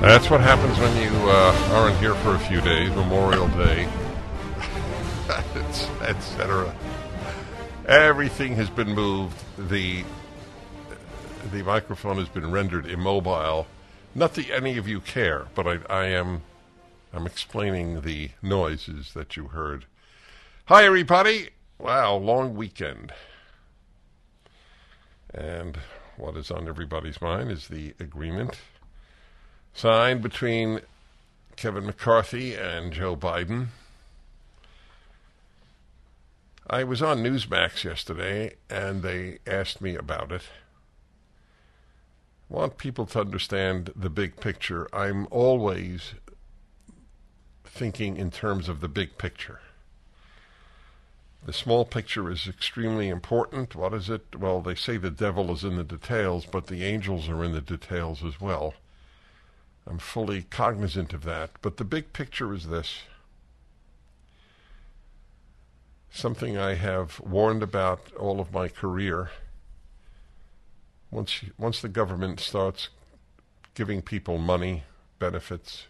That's what happens when you uh, aren't here for a few days, Memorial Day, etc. Everything has been moved. The the microphone has been rendered immobile. Not that any of you care, but I, I am I'm explaining the noises that you heard. Hi, everybody. Wow, long weekend. And what is on everybody's mind is the agreement signed between Kevin McCarthy and Joe Biden. I was on Newsmax yesterday and they asked me about it. I want people to understand the big picture. I'm always thinking in terms of the big picture. The small picture is extremely important. What is it? Well, they say the devil is in the details, but the angels are in the details as well. I'm fully cognizant of that. But the big picture is this something I have warned about all of my career. Once, once the government starts giving people money, benefits,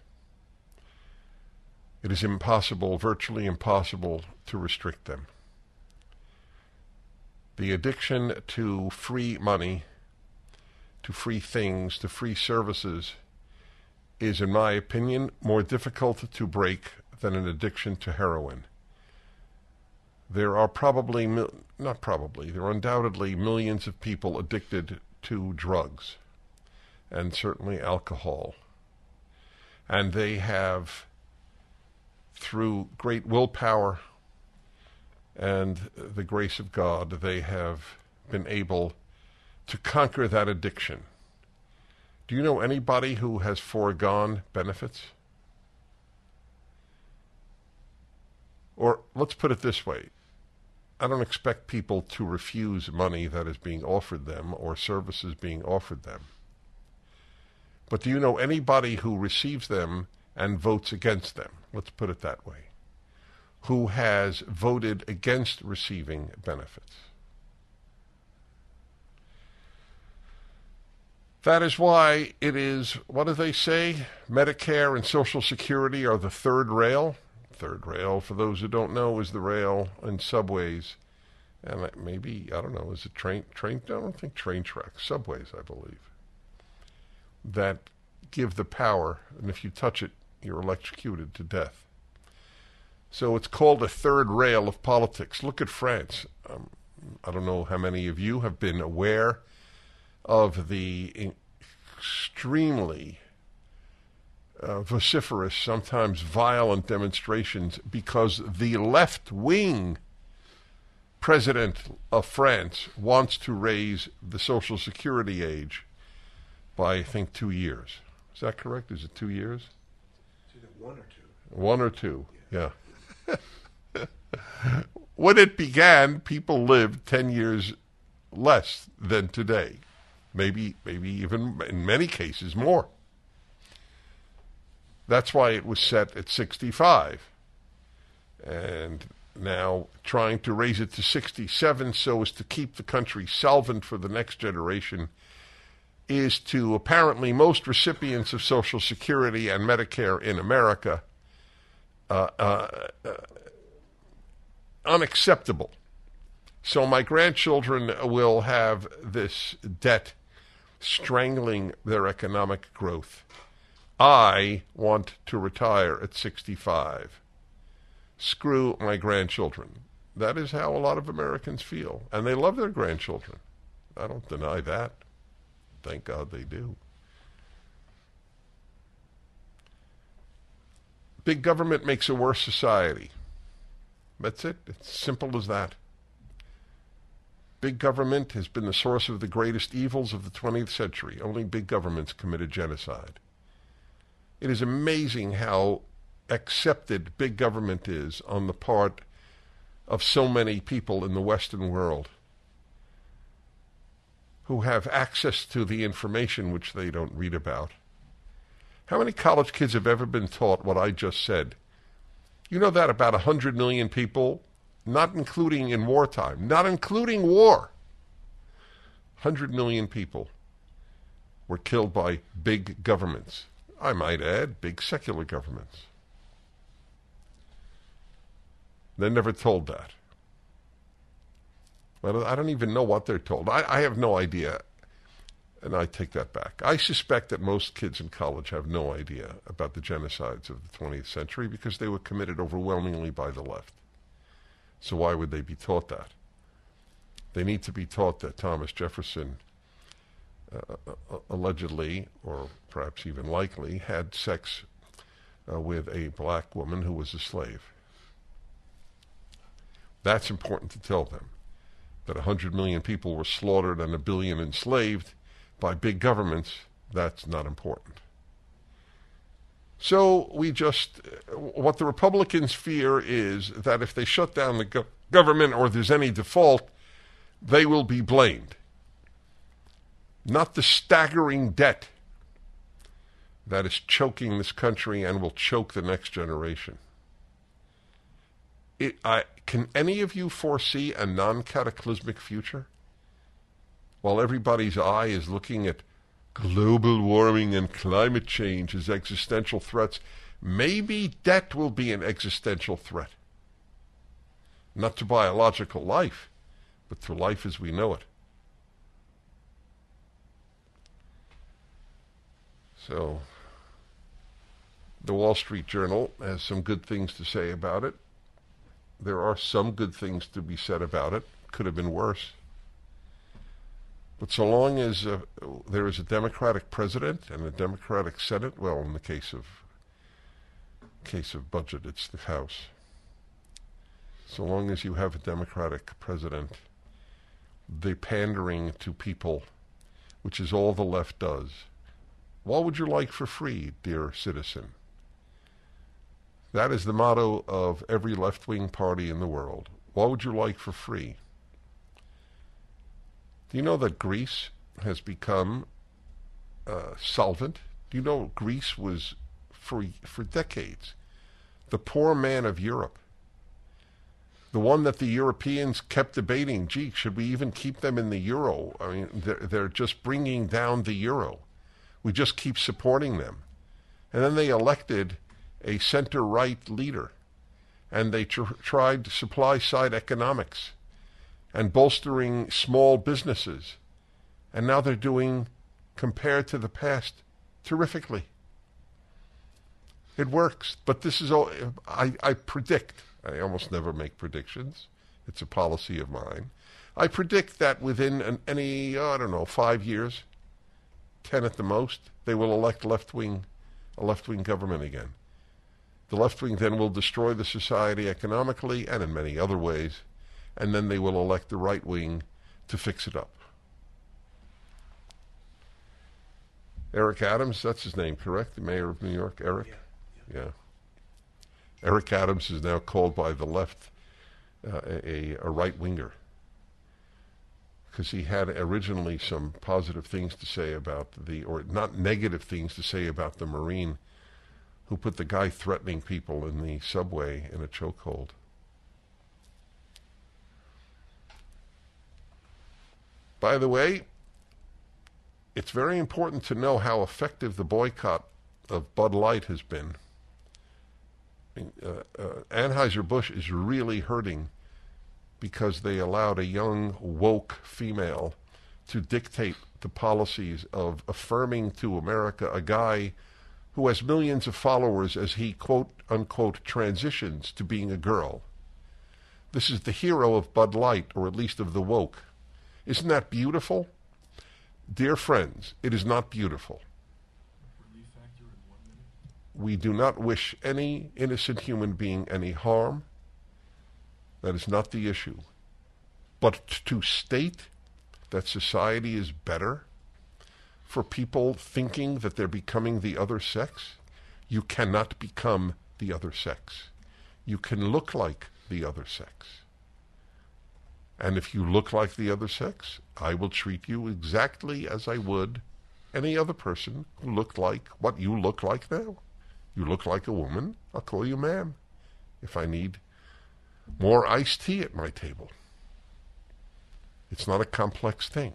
it is impossible, virtually impossible, to restrict them. The addiction to free money, to free things, to free services is, in my opinion, more difficult to break than an addiction to heroin. There are probably, not probably, there are undoubtedly millions of people addicted to drugs and certainly alcohol. And they have, through great willpower and the grace of God, they have been able to conquer that addiction. Do you know anybody who has foregone benefits? Or let's put it this way I don't expect people to refuse money that is being offered them or services being offered them. But do you know anybody who receives them and votes against them? Let's put it that way. Who has voted against receiving benefits? That is why it is, what do they say? Medicare and Social Security are the third rail. Third rail, for those who don't know, is the rail in subways. And maybe, I don't know, is it train, train, I don't think train tracks, subways, I believe, that give the power, and if you touch it, you're electrocuted to death. So it's called a third rail of politics. Look at France. Um, I don't know how many of you have been aware of the extremely uh, vociferous, sometimes violent demonstrations because the left wing president of France wants to raise the Social Security age by, I think, two years. Is that correct? Is it two years? One or two. One or two, yeah. yeah. when it began, people lived 10 years less than today maybe maybe even in many cases more. That's why it was set at 65. And now trying to raise it to 67 so as to keep the country solvent for the next generation is to apparently most recipients of Social Security and Medicare in America uh, uh, uh, unacceptable. So my grandchildren will have this debt strangling their economic growth. I want to retire at 65. Screw my grandchildren. That is how a lot of Americans feel. And they love their grandchildren. I don't deny that. Thank God they do. Big government makes a worse society. That's it. It's simple as that. Big government has been the source of the greatest evils of the 20th century. Only big governments committed genocide. It is amazing how accepted big government is on the part of so many people in the Western world who have access to the information which they don't read about. How many college kids have ever been taught what I just said? You know that about 100 million people, not including in wartime, not including war, 100 million people were killed by big governments. I might add, big secular governments. They're never told that. I don't even know what they're told. I, I have no idea and I take that back. I suspect that most kids in college have no idea about the genocides of the 20th century because they were committed overwhelmingly by the left. So why would they be taught that? They need to be taught that Thomas Jefferson uh, uh, allegedly, or perhaps even likely, had sex uh, with a black woman who was a slave. That's important to tell them. That 100 million people were slaughtered and a billion enslaved by big governments, that's not important. So we just, what the Republicans fear is that if they shut down the go- government or there's any default, they will be blamed. Not the staggering debt that is choking this country and will choke the next generation. It, I, can any of you foresee a non cataclysmic future? while everybody's eye is looking at global warming and climate change as existential threats, maybe debt will be an existential threat. Not to biological life, but to life as we know it. So, the Wall Street Journal has some good things to say about it. There are some good things to be said about it. Could have been worse. But so long as uh, there is a Democratic president and a Democratic Senate, well, in the case of case of budget, it's the House. So long as you have a Democratic president, the pandering to people, which is all the left does. What would you like for free, dear citizen? That is the motto of every left wing party in the world. What would you like for free? Do you know that Greece has become uh, solvent? Do you know Greece was for for decades the poor man of Europe? The one that the Europeans kept debating, gee, should we even keep them in the euro? I mean, they're, they're just bringing down the euro. We just keep supporting them. And then they elected a center right leader, and they tr- tried supply side economics and bolstering small businesses. And now they're doing, compared to the past, terrifically. It works, but this is all, I, I predict, I almost never make predictions. It's a policy of mine. I predict that within an, any, oh, I don't know, five years, 10 at the most, they will elect left wing, a left wing government again. The left wing then will destroy the society economically and in many other ways and then they will elect the right wing to fix it up. Eric Adams, that's his name, correct? The mayor of New York, Eric? Yeah. yeah. Eric Adams is now called by the left uh, a, a right winger because he had originally some positive things to say about the, or not negative things to say about the Marine who put the guy threatening people in the subway in a chokehold. By the way, it's very important to know how effective the boycott of Bud Light has been. Uh, uh, Anheuser-Busch is really hurting because they allowed a young, woke female to dictate the policies of affirming to America a guy who has millions of followers as he quote unquote transitions to being a girl. This is the hero of Bud Light, or at least of the woke. Isn't that beautiful? Dear friends, it is not beautiful. We do not wish any innocent human being any harm. That is not the issue. But to state that society is better for people thinking that they're becoming the other sex, you cannot become the other sex. You can look like the other sex. And if you look like the other sex, I will treat you exactly as I would any other person who looked like what you look like now. You look like a woman, I'll call you ma'am. If I need more iced tea at my table. It's not a complex thing.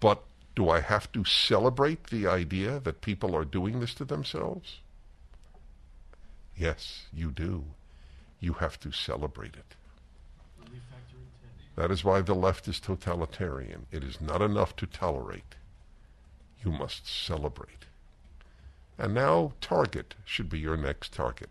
But do I have to celebrate the idea that people are doing this to themselves? Yes, you do. You have to celebrate it. That is why the left is totalitarian. It is not enough to tolerate. You must celebrate. And now Target should be your next target.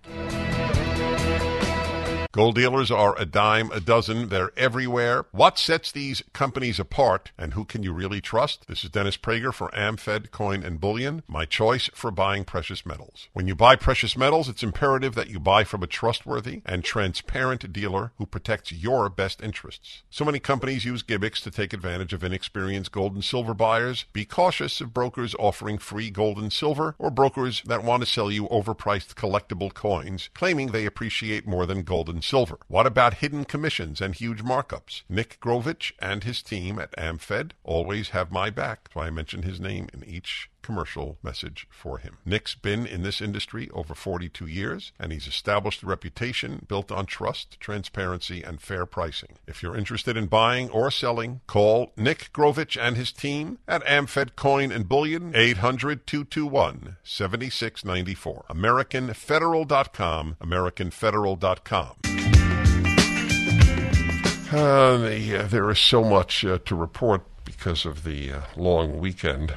Gold dealers are a dime a dozen. They're everywhere. What sets these companies apart and who can you really trust? This is Dennis Prager for AmFed Coin and Bullion, my choice for buying precious metals. When you buy precious metals, it's imperative that you buy from a trustworthy and transparent dealer who protects your best interests. So many companies use gimmicks to take advantage of inexperienced gold and silver buyers. Be cautious of brokers offering free gold and silver or brokers that want to sell you overpriced collectible coins, claiming they appreciate more than gold and silver. What about hidden commissions and huge markups? Nick Grovich and his team at AmFed always have my back, so I mention his name in each commercial message for him. Nick's been in this industry over 42 years, and he's established a reputation built on trust, transparency, and fair pricing. If you're interested in buying or selling, call Nick Grovich and his team at AmFed Coin and Bullion, 800-221-7694. AmericanFederal.com, AmericanFederal.com. Uh, the, uh, there is so much uh, to report because of the uh, long weekend.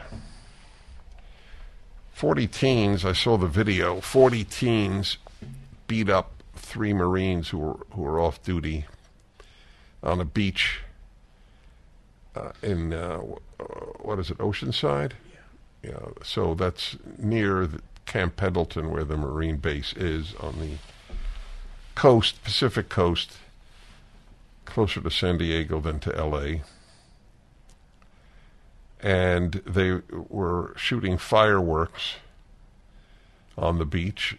40 teens, I saw the video, 40 teens beat up three Marines who were, who were off duty on a beach uh, in, uh, what is it, Oceanside? Yeah. yeah. So that's near Camp Pendleton, where the Marine base is on the coast, Pacific coast, closer to San Diego than to LA and they were shooting fireworks on the beach.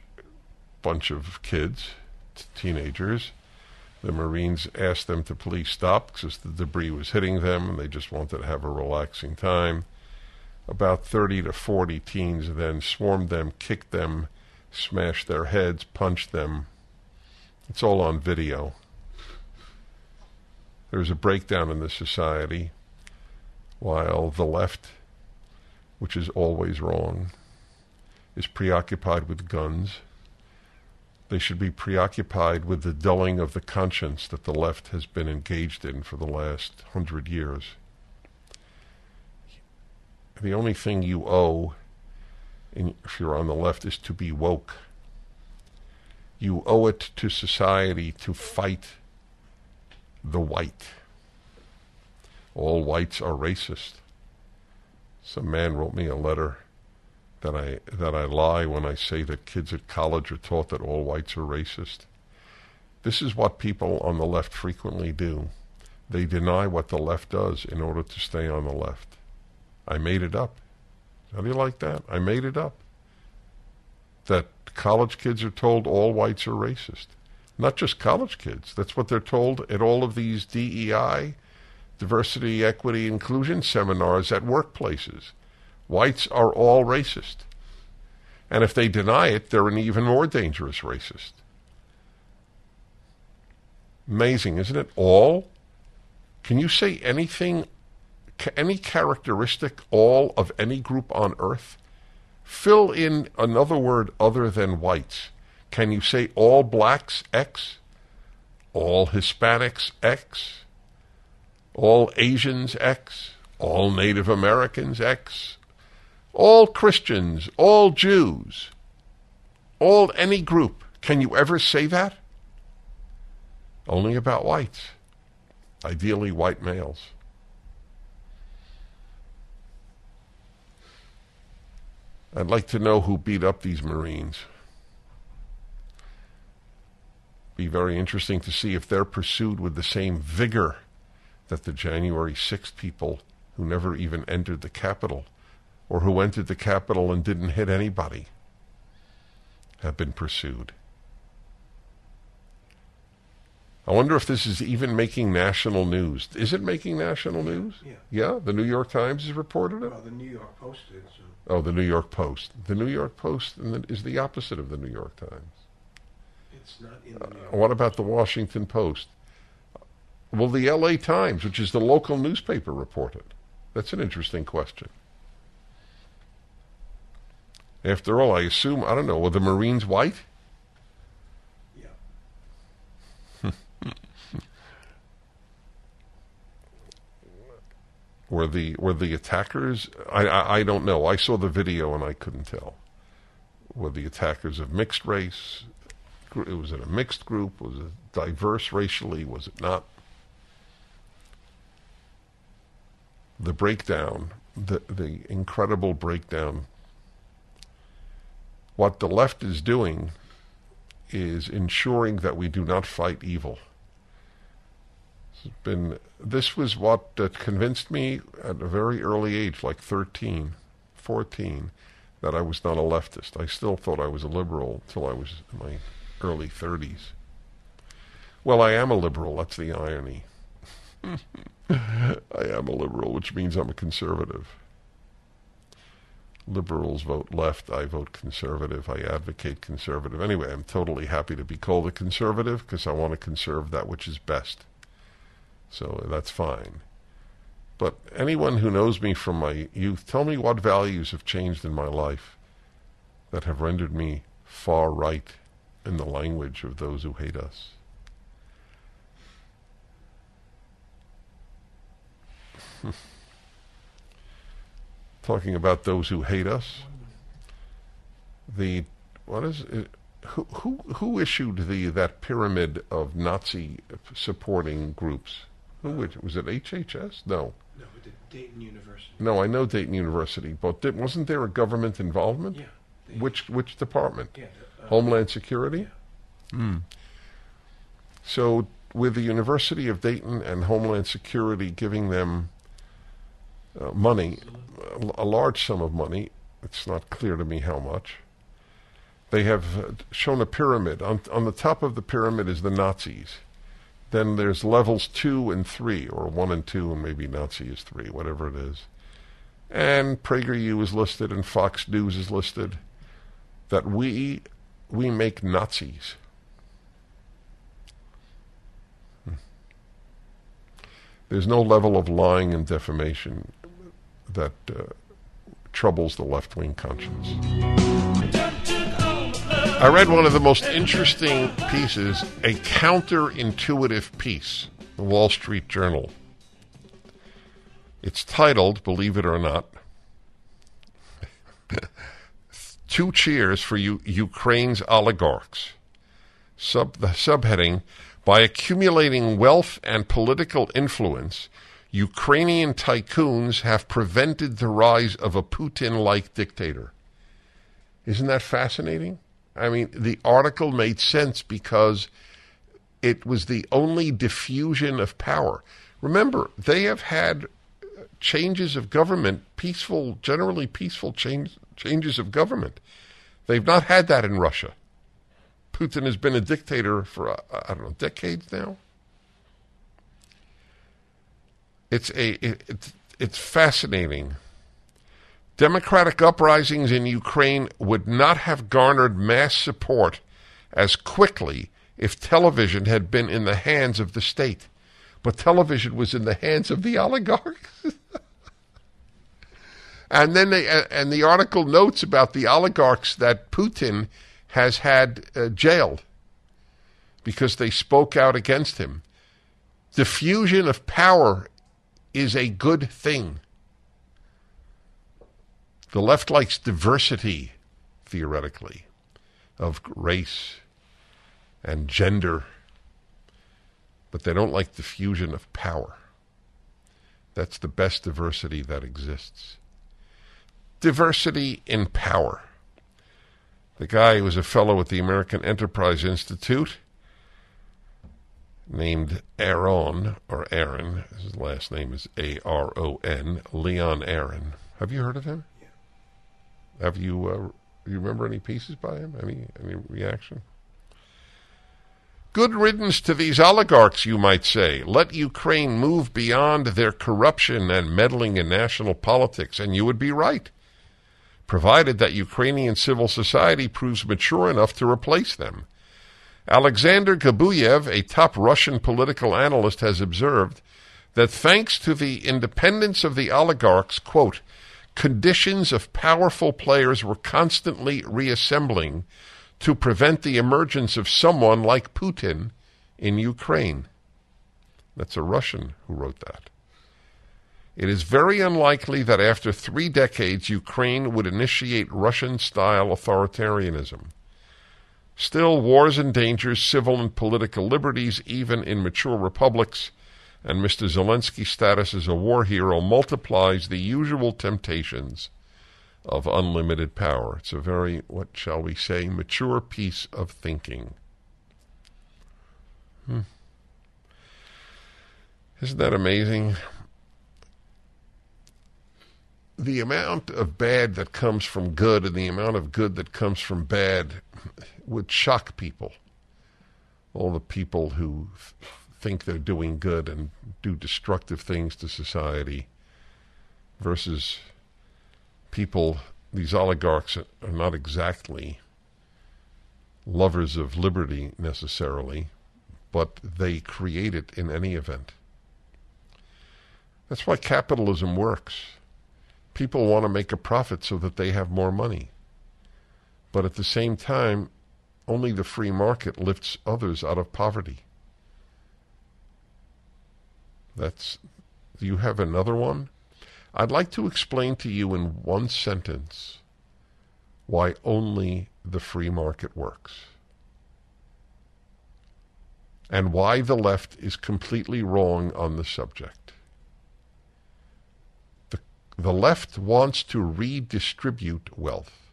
Bunch of kids, t- teenagers. The Marines asked them to please stop because the debris was hitting them and they just wanted to have a relaxing time. About 30 to 40 teens then swarmed them, kicked them, smashed their heads, punched them. It's all on video. There's a breakdown in the society while the left, which is always wrong, is preoccupied with guns. They should be preoccupied with the dulling of the conscience that the left has been engaged in for the last hundred years. The only thing you owe, in, if you're on the left, is to be woke. You owe it to society to fight the white all whites are racist. Some man wrote me a letter that I that I lie when I say that kids at college are taught that all whites are racist. This is what people on the left frequently do. They deny what the left does in order to stay on the left. I made it up. How do you like that? I made it up. That college kids are told all whites are racist. Not just college kids. That's what they're told at all of these DEI diversity, equity, inclusion seminars at workplaces. Whites are all racist. And if they deny it, they're an even more dangerous racist. Amazing, isn't it? All? Can you say anything, any characteristic, all of any group on earth? Fill in another word other than whites. Can you say all blacks X? all Hispanics X, all Asians X, all Native Americans X, all Christians, all Jews, all any group. Can you ever say that? Only about whites, ideally white males. I'd like to know who beat up these Marines. Be very interesting to see if they're pursued with the same vigor that the January 6th people who never even entered the Capitol or who entered the Capitol and didn't hit anybody have been pursued. I wonder if this is even making national news. Is it making national news? Yeah. Yeah, the New York Times has reported it. Well, the New York Post did, so Oh, the New York Post. The New York Post is the opposite of the New York Times. it's not in the New York. What about the Washington Post? Will the LA Times, which is the local newspaper, report it? That's an interesting question. After all, I assume, I don't know, were the Marines white? Yeah. Were the were the attackers? I, I I don't know. I saw the video and I couldn't tell. Were the attackers of mixed race? Gr- Was it a mixed group? Was it diverse racially? Was it not? The breakdown, the the incredible breakdown. What the left is doing is ensuring that we do not fight evil. Been this was what uh, convinced me at a very early age like 13 14 that I was not a leftist. I still thought I was a liberal till I was in my early 30s well I am a liberal that's the irony I am a liberal which means I'm a conservative liberals vote left I vote conservative I advocate conservative anyway I'm totally happy to be called a conservative because I want to conserve that which is best so that's fine. But anyone who knows me from my youth, tell me what values have changed in my life that have rendered me far right in the language of those who hate us. Talking about those who hate us, the what is it? Who, who who issued the that pyramid of Nazi supporting groups? Who was, was it HHS? No. No, we did Dayton University. No, I know Dayton University, but did, wasn't there a government involvement? Yeah. They- Which which department? Yeah. the, uh, Homeland Security? Hmm. So with the University of Dayton and Homeland Security giving them uh, money, a, large sum of money, it's not clear to me how much. They have uh, shown a pyramid. On, on the top of the pyramid is the Nazis. Then there's levels two and three, or one and two, and maybe Nazi is three, whatever it is. And PragerU is listed, and Fox News is listed. That we we make Nazis. Hmm. There's no level of lying and defamation that uh, troubles the left wing conscience. I read one of the most interesting pieces, a counterintuitive piece, the Wall Street Journal. It's titled, believe it or not, Two Cheers for U- Ukraine's Oligarchs. Sub, the subheading, By accumulating wealth and political influence, Ukrainian tycoons have prevented the rise of a Putin like dictator. Isn't that fascinating? I mean, the article made sense because it was the only diffusion of power. Remember, they have had changes of government, peaceful, generally peaceful change, changes of government. They've not had that in Russia. Putin has been a dictator for, uh, I don't know, decades now. It's a it, it's, it's fascinating. Democratic uprisings in Ukraine would not have garnered mass support as quickly if television had been in the hands of the state. But television was in the hands of the oligarchs. and then they and the article notes about the oligarchs that Putin has had uh, jailed because they spoke out against him. Diffusion of power is a good thing. The left likes diversity, theoretically, of race and gender, but they don't like diffusion of power. That's the best diversity that exists. Diversity in power. The guy was a fellow at the American Enterprise Institute named Aaron, or Aaron. His last name is A R O N, Leon Aron. Have you heard of him? Yeah. Have you, uh, you remember any pieces by him? Any, any reaction? Good riddance to these oligarchs, you might say. Let Ukraine move beyond their corruption and meddling in national politics, and you would be right, provided that Ukrainian civil society proves mature enough to replace them. Alexander Gabuev, a top Russian political analyst, has observed that thanks to the independence of the oligarchs, quote, conditions of powerful players were constantly reassembling to prevent the emergence of someone like Putin in Ukraine. That's a Russian who wrote that. It is very unlikely that after three decades Ukraine would initiate Russian style authoritarianism. Still, wars endanger civil and political liberties even in mature republics, and Mr. Zelensky's status as a war hero multiplies the usual temptations of unlimited power. It's a very, what shall we say, mature piece of thinking. Hmm. Isn't that amazing? The amount of bad that comes from good and the amount of good that comes from bad would shock people. All the people who think they're doing good and do destructive things to society versus people, these oligarchs are not exactly lovers of liberty necessarily, but they create it in any event. That's why capitalism works. People want to make a profit so that they have more money. But at the same time, only the free market lifts others out of poverty. That's. Do you have another one? I'd like to explain to you in one sentence why only the free market works. And why the left is completely wrong on the subject. The, the left wants to redistribute wealth.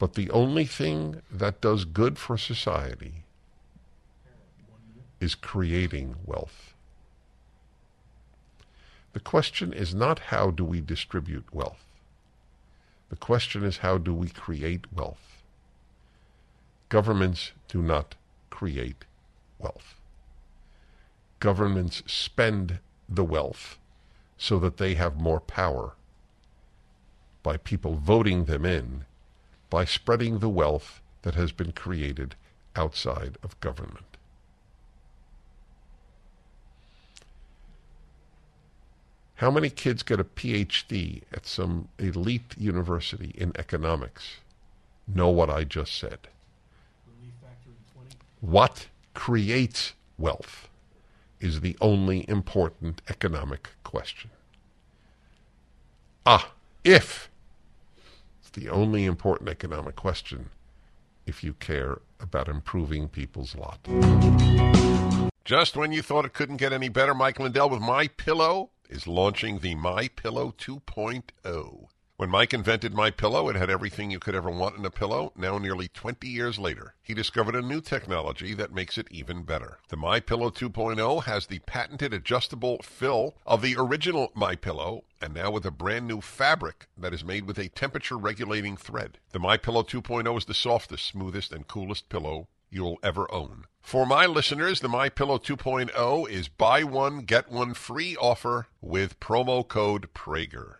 But the only thing that does good for society is creating wealth. The question is not how do we distribute wealth. The question is how do we create wealth. Governments do not create wealth. Governments spend the wealth so that they have more power by people voting them in by spreading the wealth that has been created outside of government. How many kids get a PhD at some elite university in economics? Know what I just said. What creates wealth is the only important economic question. Ah, if the only important economic question if you care about improving people's lot. Just when you thought it couldn't get any better, Mike Lindell with My Pillow is launching the My Pillow 2.0. When Mike invented My Pillow, it had everything you could ever want in a pillow. Now, nearly 20 years later, he discovered a new technology that makes it even better. The My Pillow 2.0 has the patented adjustable fill of the original My Pillow, and now with a brand new fabric that is made with a temperature regulating thread. The My Pillow 2.0 is the softest, smoothest, and coolest pillow you'll ever own. For my listeners, the My Pillow 2.0 is buy one get one free offer with promo code Prager.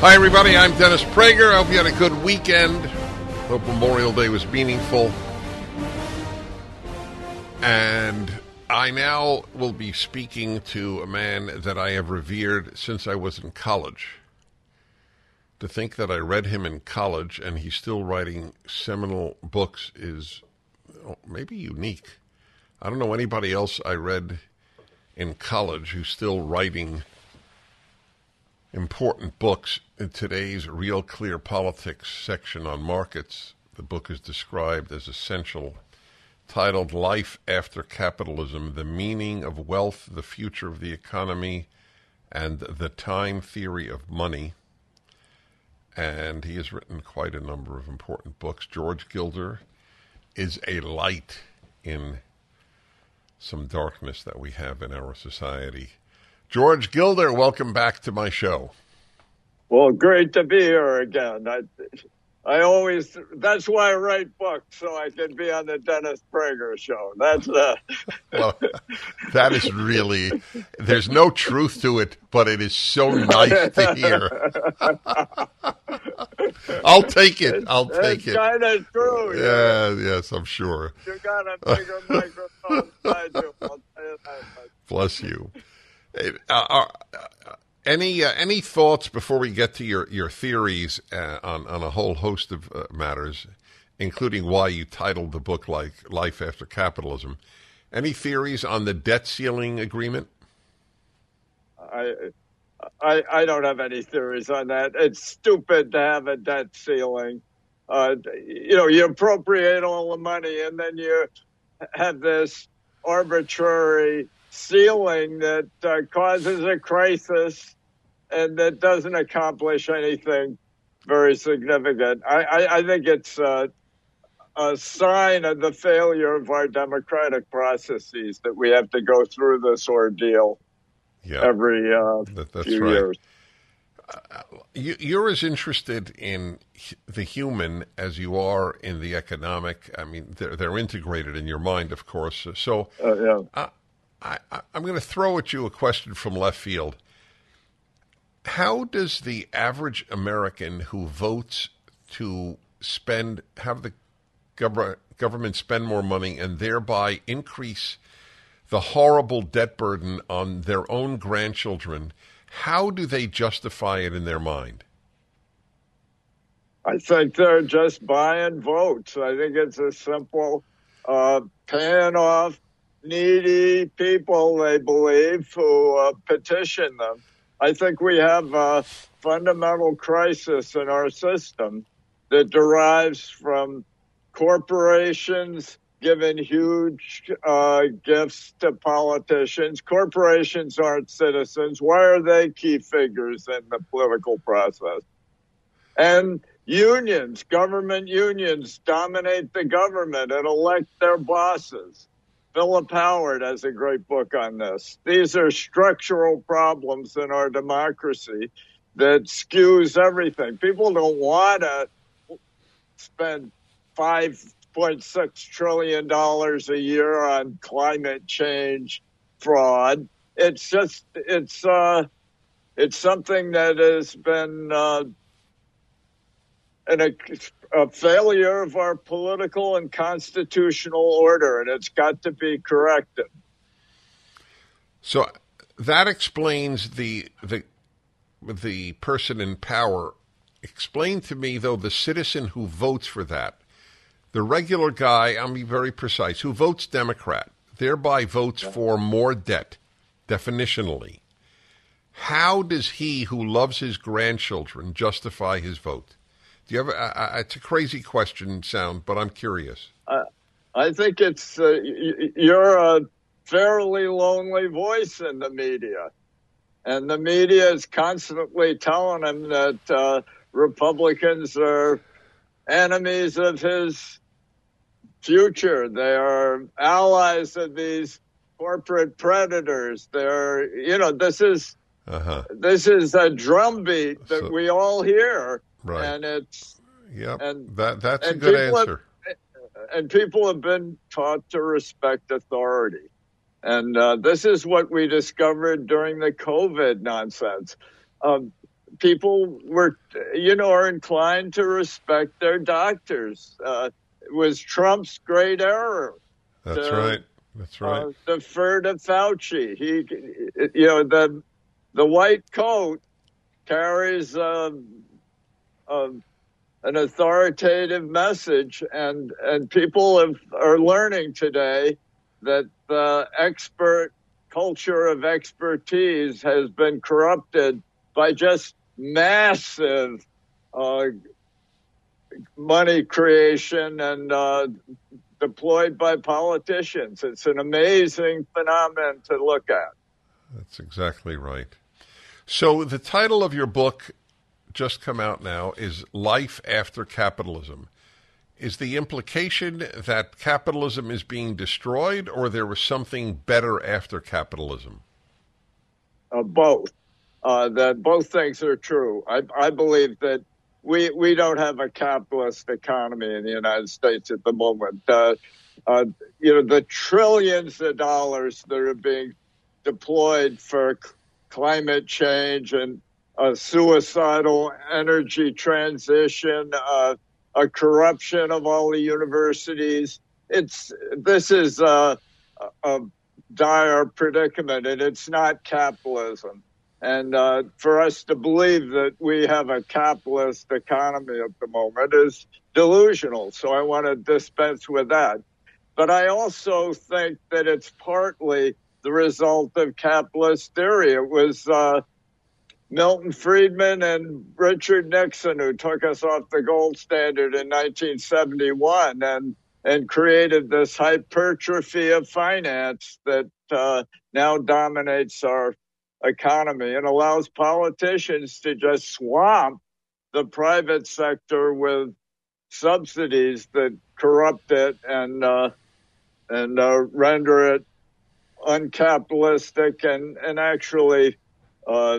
Hi, everybody. I'm Dennis Prager. I hope you had a good weekend. Hope Memorial Day was meaningful. And I now will be speaking to a man that I have revered since I was in college. To think that I read him in college and he's still writing seminal books is maybe unique. I don't know anybody else I read in college who's still writing important books in today's Real Clear Politics section on markets. The book is described as essential, titled Life After Capitalism The Meaning of Wealth, the Future of the Economy, and the Time Theory of Money. And he has written quite a number of important books. George Gilder is a light in some darkness that we have in our society. George Gilder, welcome back to my show. Well, great to be here again. I, I always, that's why I write books, so I can be on the Dennis Prager show. That's uh well, that is really, there's no truth to it, but it is so nice to hear. I'll take it. I'll take it's it. kind of true. Yeah, yes, I'm sure. You got a bigger microphone beside you. I'll tell you that. Bless you. Uh, uh, uh, any uh, any thoughts before we get to your your theories uh, on on a whole host of uh, matters, including why you titled the book like Life After Capitalism? Any theories on the debt ceiling agreement? I, I, I don't have any theories on that. It's stupid to have a debt ceiling. You know, you appropriate all the money and then you have this arbitrary ceiling that uh, causes a crisis and that doesn't accomplish anything very significant. I, I, I think it's uh, a sign of the failure of our democratic processes that we have to go through this ordeal Yeah, every uh, that, that's few right. years. You, you're as interested in the human as you are in the economic. I mean, they're they're integrated in your mind, of course. So. Uh, yeah. I, I'm going to throw at you a question from left field. How does the average American who votes to spend, have the gov- government spend more money and thereby increase the horrible debt burden on their own grandchildren, how do they justify it in their mind? I think they're just buying votes. I think it's a simple uh, paying off needy people, they believe, who uh, petition them. I think we have a fundamental crisis in our system that derives from corporations giving huge uh, gifts to politicians. Corporations aren't citizens. Why are they key figures in the political process? And unions, government unions dominate the government and elect their bosses. Philip Howard has a great book on this. These are structural problems in our democracy that skews everything. People don't want to spend $5.6 trillion a year on climate change fraud. It's just, it's, uh, it's something that has been, uh, an, a, a failure of our political and constitutional order, and it's got to be corrected. So that explains the the the person in power. Explain to me though the citizen who votes for that, the regular guy. I'll be very precise. Who votes Democrat, thereby votes for more debt, definitionally. How does he who loves his grandchildren justify his vote? Do you have? A, a, it's a crazy question, sound, but I'm curious. Uh, I think it's uh, you're a fairly lonely voice in the media, and the media is constantly telling them that uh, Republicans are enemies of his future. They are allies of these corporate predators. They're, you know, this is Uh-huh. this is a drumbeat that So- we all hear, Right. and it's Yep. And- that that's a good people have- answer. and people have been taught to respect authority. And uh, this is what we discovered during the COVID nonsense. Um, people were, you know, are inclined to respect their doctors. Uh, it was Trump's great error. That's uh, right. That's right. Uh, defer to Fauci. He, you know, the the white coat carries um, um, an authoritative message, and and people have, are learning today that the expert culture of expertise has been corrupted by just massive uh, money creation and uh, deployed by politicians. It's an amazing phenomenon to look at. That's exactly right. So the title of your book just come out now is Life After Capitalism. Is the implication that capitalism is being destroyed or there was something better after capitalism? uh, both. Uh, that both things are true. I, I believe that we we don't have a capitalist economy in the United States at the moment. Uh, uh, you know, the trillions of dollars that are being deployed for climate change and a suicidal energy transition, uh, a corruption of all the universities. It's this is a, a dire predicament, and it's not capitalism. And uh, for us to believe that we have a capitalist economy at the moment is delusional. So I want to dispense with that. But I also think that it's partly the result of capitalist theory. It was uh, Milton Friedman and Richard Nixon who took us off the gold standard in 1971 and and created this hypertrophy of finance that uh, now dominates our economy and allows politicians to just swamp the private sector with subsidies that corrupt it and uh, and uh, render it uncapitalistic and and actually uh,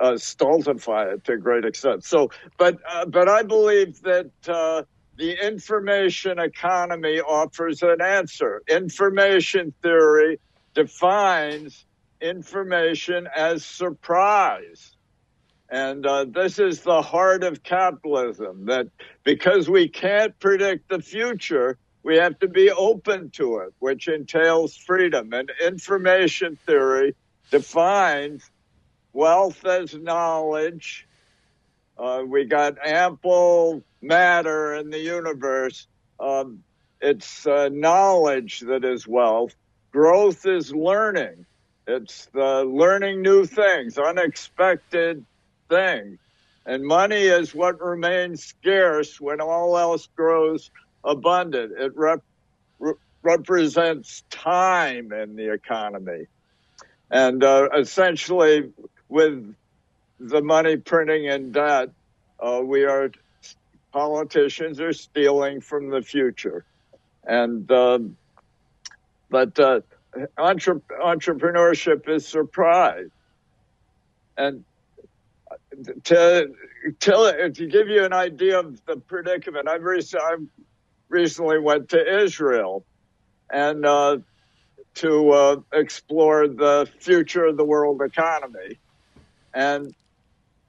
uh, stultify it to a great extent. So, but uh, but I believe that uh, the information economy offers an answer. Information theory defines information as surprise. And uh, this is the heart of capitalism that because we can't predict the future, we have to be open to it, which entails freedom. And information theory defines wealth as knowledge. Uh, we got ample matter in the universe. Um, it's uh, knowledge that is wealth. Growth is learning. It's the learning new things, unexpected things. And money is what remains scarce when all else grows abundant. It rep- re- represents time in the economy. And uh, essentially, with the money printing and debt, uh, we are politicians are stealing from the future. And um, but uh, entre- entrepreneurship is surprise. And to, to to give you an idea of the predicament, I've I recently went to Israel and uh, to uh, explore the future of the world economy. And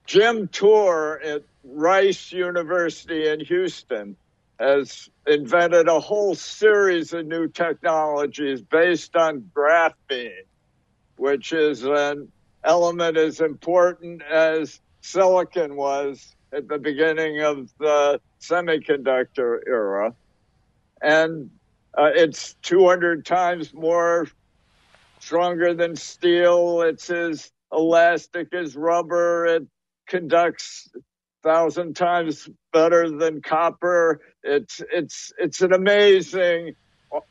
Jim Tour at Rice University in Houston has invented a whole series of new technologies based on graphene, which is an element as important as silicon was at the beginning of the semiconductor era. And uh, it's 200 times more stronger than steel. It's as elastic as rubber. It conducts thousand times better than copper. It's it's it's an amazing,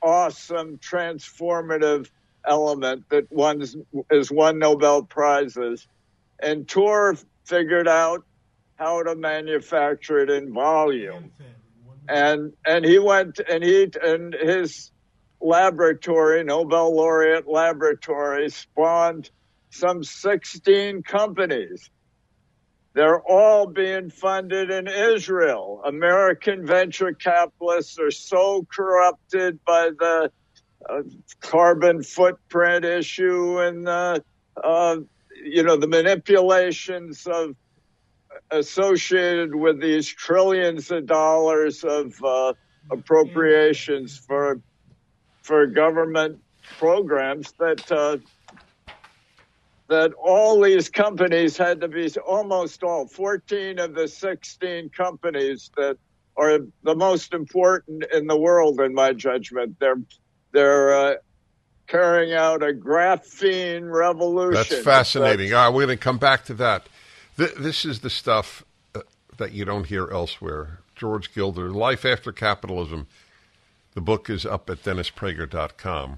awesome, transformative element that one's is won Nobel prizes. And Tour figured out how to manufacture it in volume. And and he went and he and his laboratory, Nobel laureate laboratory, spawned some 16 companies. They're all being funded in Israel. American venture capitalists are so corrupted by the uh, carbon footprint issue and the, uh, you know, the manipulations of associated with these trillions of dollars of uh, appropriations for for government programs that uh, that all these companies had to be almost all 14 of the 16 companies that are the most important in the world in my judgment they're they're uh, carrying out a graphene revolution That's fascinating. All right, we're going to come back to that. Th- this is the stuff uh, that you don't hear elsewhere. George Gilder, Life After Capitalism. The book is up at DennisPrager.com.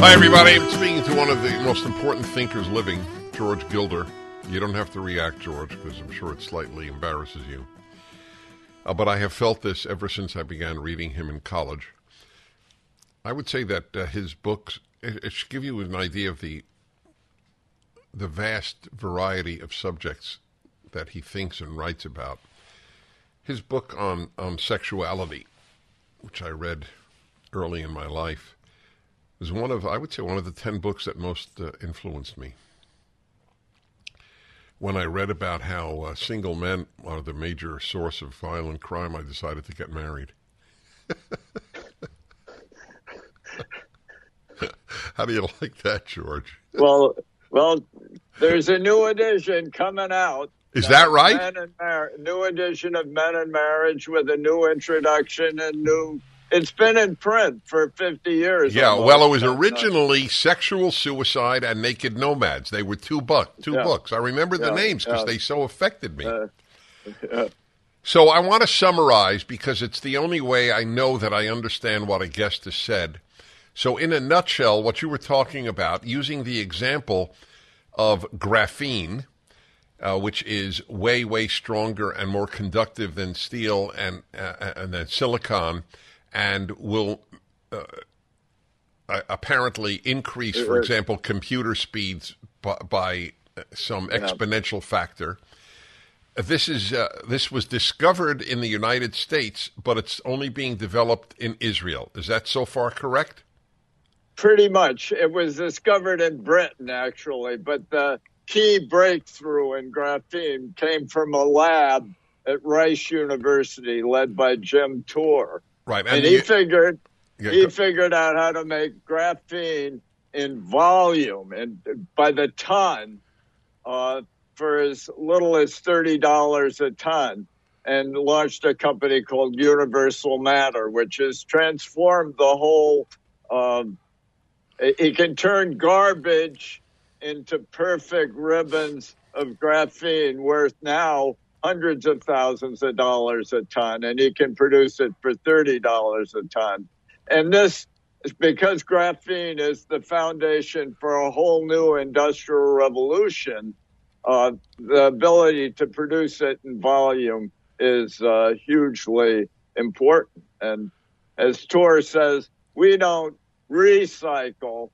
Hi, everybody. I'm speaking to one of the most important thinkers living, George Gilder. You don't have to react, George, because I'm sure it slightly embarrasses you. Uh, but I have felt this ever since I began reading him in college. I would say that uh, his books it, it should give you an idea of the the vast variety of subjects that he thinks and writes about. His book on on sexuality, which I read early in my life, is one of I would say one of the ten books that most uh, influenced me. When I read about how uh, single men are the major source of violent crime, I decided to get married. How do you like that, George? Well, well, there's a new edition coming out. Is that right? Mar- new edition of Men and Marriage with a new introduction and new. It's been in print for 50 years. Yeah, almost. well, it was uh, originally Sexual Suicide and Naked Nomads. They were two book, two Yeah. books. I remember the Yeah, names because yeah. they so affected me. Uh. So I want to summarize because it's the only way I know that I understand what a guest has said. So, in a nutshell, what you were talking about, using the example of graphene, uh, which is way, way stronger and more conductive than steel and uh, and than silicon, and will uh, uh, apparently increase, for example, computer speeds by, by some exponential factor. This is uh, this was discovered in the United States, but it's only being developed in Israel. Is that so far correct? Pretty much. It was discovered in Britain, actually, but the key breakthrough in graphene came from a lab at Rice University led by Jim Tour. Right, And, and he you- figured Yeah, he figured out how to make graphene in volume and by the ton uh, for as little as thirty dollars a ton, and launched a company called Universal Matter, which has transformed the whole. Um, it can turn garbage into perfect ribbons of graphene worth now hundreds of thousands of dollars a ton, and he can produce it for thirty dollars a ton. And this is because graphene is the foundation for a whole new industrial revolution. Uh, the ability to produce it in volume is uh, hugely important. And as Tour says, we don't recycle,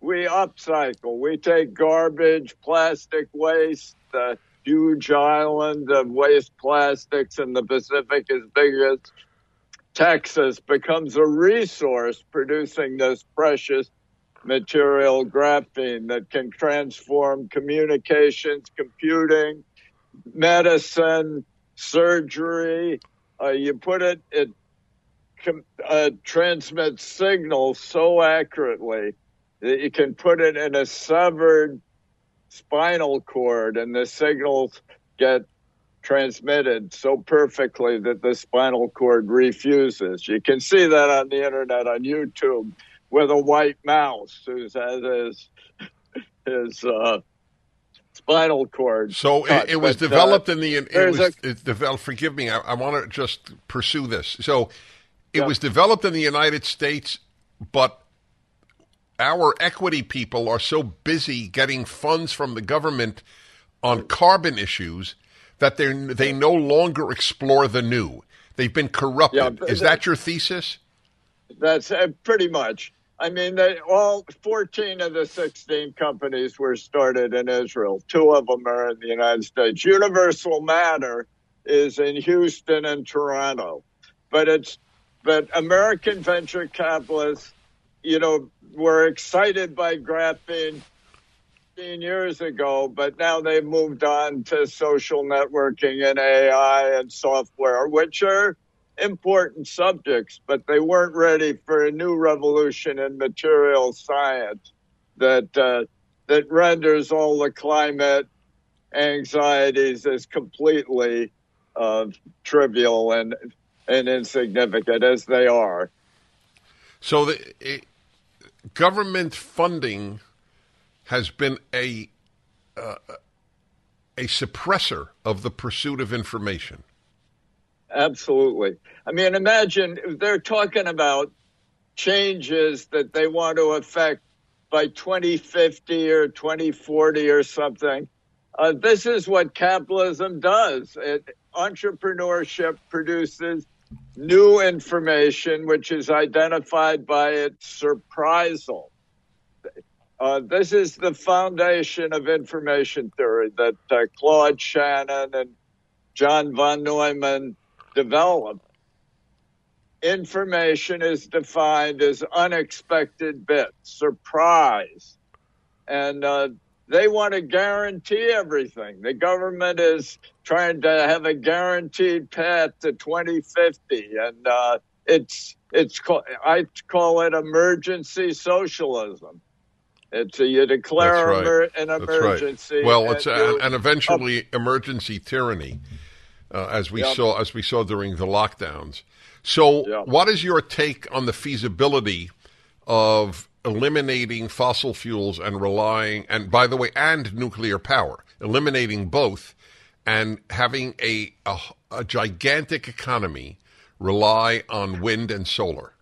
we upcycle. We take garbage, plastic waste, the huge island of waste plastics in the Pacific as big as Texas becomes a resource producing this precious material graphene that can transform communications, computing, medicine, surgery. Uh, you put it, it uh, transmits signals so accurately that you can put it in a severed spinal cord and the signals get transmitted so perfectly that the spinal cord refuses. You can see that on the internet on YouTube with a white mouse who has his his uh, spinal cord. So it, it, was but, uh, developed uh, in the it was a, it developed. Forgive me, I, I want to just pursue this. So it yeah. was developed in the United States, but our equity people are so busy getting funds from the government on carbon issues that they they no longer explore the new. They've been corrupted. Yeah, Is that your thesis? That's uh, pretty much. I mean, they, all 14 of the 16 companies were started in Israel. Two of them are in the United States. Universal Matter is in Houston and Toronto, but it's but American venture capitalists, you know, were excited by graphene 15 years ago, but now they've moved on to social networking and AI and software, which are important subjects, but they weren't ready for a new revolution in material science that uh, that renders all the climate anxieties as completely uh, trivial and and insignificant as they are. So the government funding has been a uh, a suppressor of the pursuit of information. Absolutely. I mean, imagine they're talking about changes that they want to affect by 2050 or 2040 or something. Uh, this is what capitalism does. It, entrepreneurship produces new information, which is identified by its surprisal. Uh, this is the foundation of information theory that uh, Claude Shannon and John von Neumann developed. Information is defined as unexpected bits, surprise. And uh, they want to guarantee everything. The government is trying to have a guaranteed path to 2050. And uh, it's, it's I call it emergency socialism. It's a, you declare right. emer- an emergency. Right. Well, it's a, and eventually emergency tyranny, uh, as we yep. saw as we saw during the lockdowns. So, yep. what is your take on the feasibility of eliminating fossil fuels and relying, and by the way, and nuclear power, eliminating both, and having a, a, a gigantic economy rely on wind and solar?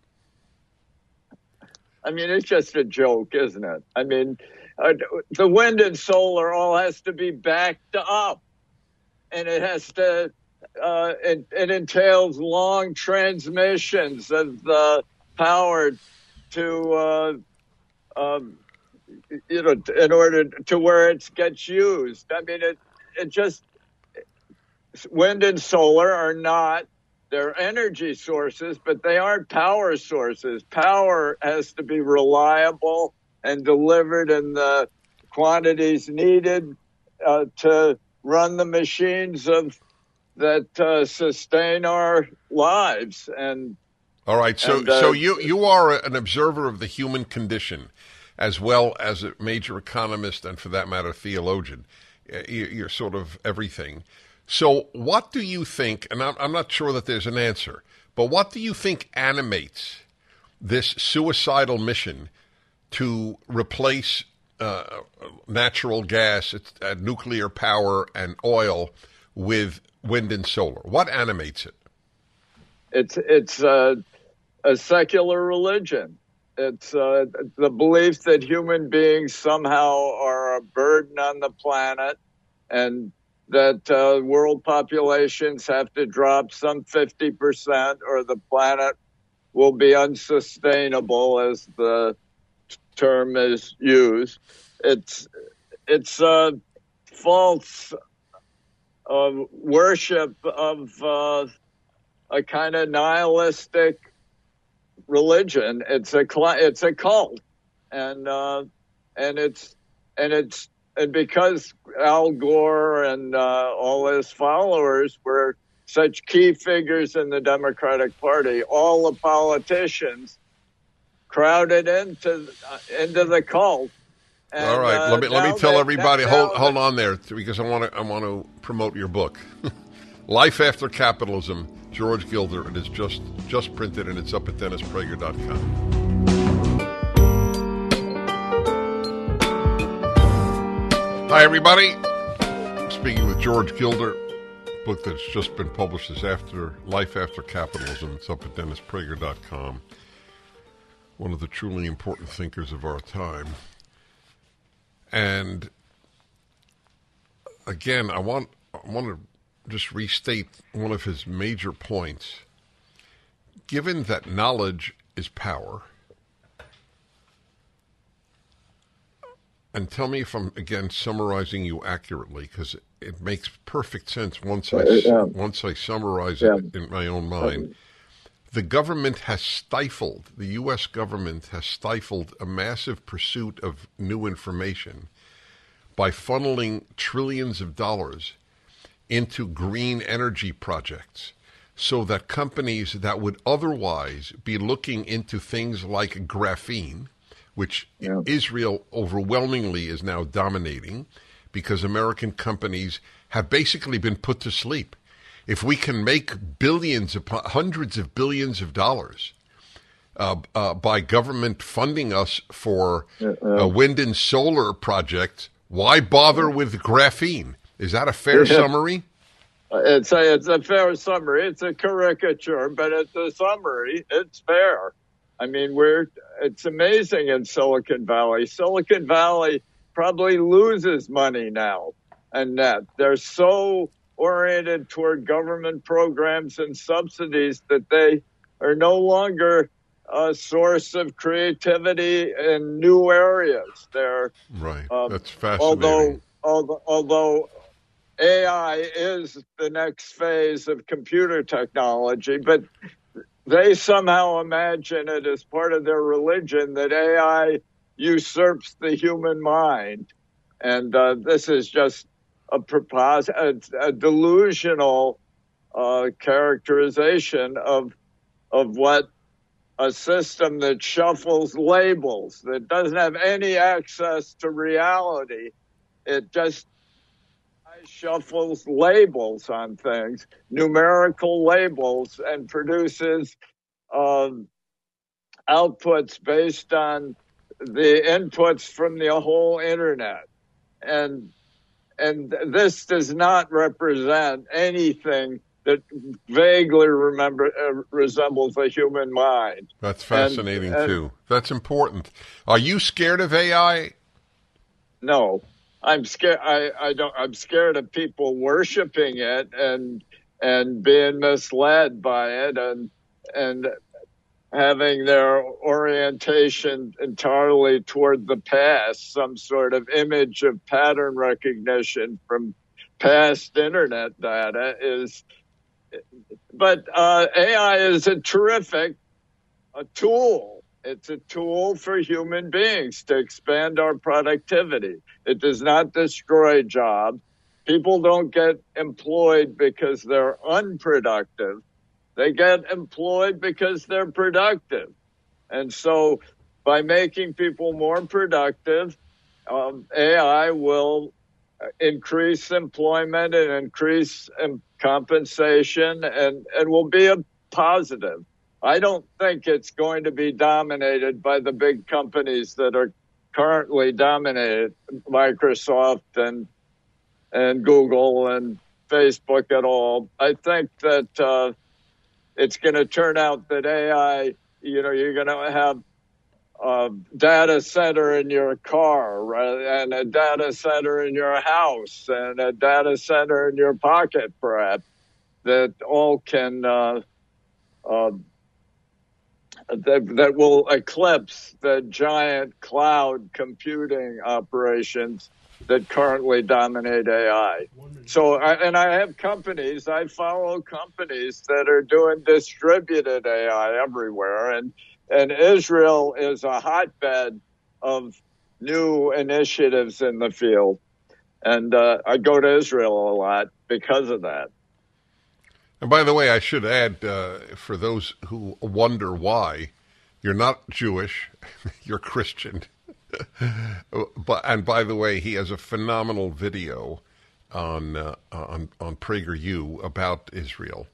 I mean, it's just a joke, isn't it? I mean, uh, the wind and solar all has to be backed up, and it has to. Uh, it, it, entails long transmissions of the power to, uh, um, you know, in order to where it gets used. I mean, it it just wind and solar are not they're energy sources, but they aren't power sources. Power has to be reliable and delivered in the quantities needed uh, to run the machines of that uh, sustain our lives. And all right, so and, uh, so you you are an observer of the human condition, as well as a major economist and, for that matter, theologian. You're sort of everything. So, what do you think? And I'm, I'm not sure that there's an answer, but what do you think animates this suicidal mission to replace uh, natural gas, uh, nuclear power, and oil with wind and solar? What animates it? It's it's uh, a secular religion. It's uh, the belief that human beings somehow are a burden on the planet, and that uh, world populations have to drop some 50% or the planet will be unsustainable as the term is used. It's, it's, uh, false uh, worship of uh, a kind of nihilistic religion. It's a it's a cult, and uh, and it's and it's and because Al Gore and uh, all his followers were such key figures in the Democratic Party, all the politicians crowded into uh, into the cult. And, All right, uh, let me let me tell they- everybody. Hold hold on there because I want to I want to promote your book, Life After Capitalism. George Gilder. And It is just just printed and it's up at DennisPrager.com. Hi everybody. Speaking with George Gilder. Book that's just been published is after Life After Capitalism. It's up at DennisPrager.com. One of the truly important thinkers of our time. And again, I want I want to just restate one of his major points. Given that knowledge is power, and tell me if I'm again summarizing you accurately, because it, makes perfect sense once I Yeah. Um, once I summarize Yeah. it in my own mind. Um, the government has stifled, the U.S. government has stifled a massive pursuit of new information by funneling trillions of dollars into green energy projects so that companies that would otherwise be looking into things like graphene, which Israel overwhelmingly is now dominating because American companies have basically been put to sleep. If we can make billions, upon, hundreds of billions of dollars uh, uh, by government funding us for uh, wind and solar projects, why bother with graphene? Is that a fair Yeah. summary? It's a it's a fair summary. It's a caricature, but it's a summary. It's fair. I mean, we're it's amazing in Silicon Valley. Silicon Valley probably loses money now, and that they're so oriented toward government programs and subsidies that they are no longer a source of creativity in new areas. They're Right. um, That's fascinating. although although, although AI is the next phase of computer technology, but they somehow imagine it as part of their religion that AI usurps the human mind, and uh, this is just a, propos- a, a delusional uh, characterization of of what a system that shuffles labels, that doesn't have any access to reality. It just shuffles labels on things, numerical labels, and produces um, outputs based on the inputs from the whole internet. And and this does not represent anything that vaguely remember uh, resembles a human mind. That's And- fascinating and- too. That's important. Are you scared of AI? No, I'm scared. I, I don't. I'm scared of people worshiping it and and being misled by it and and having their orientation entirely toward the past, some sort of image of pattern recognition from past internet data is. But uh, AI is a terrific a tool. It's a tool for human beings to expand our productivity. It does not destroy jobs. People don't get employed because they're unproductive. They get employed because they're productive. And so by making people more productive, um, AI will increase employment and increase um, compensation and, and will be a positive. I don't think it's going to be dominated by the big companies that are currently dominated, Microsoft and and Google and Facebook at all. I think that uh, it's going to turn out that AI, you know, you're going to have a data center in your car, right, and a data center in your house, and a data center in your pocket, perhaps, that all can. Uh, uh, that, that will eclipse the giant cloud computing operations that currently dominate AI. So, I, and I have companies, I follow companies that are doing distributed AI everywhere, and and Israel is a hotbed of new initiatives in the field, and uh, I go to Israel a lot because of that. And by the way, I should add uh, for those who wonder why, you're not Jewish, you're Christian. but and by the way, he has a phenomenal video on uh, on on PragerU about Israel.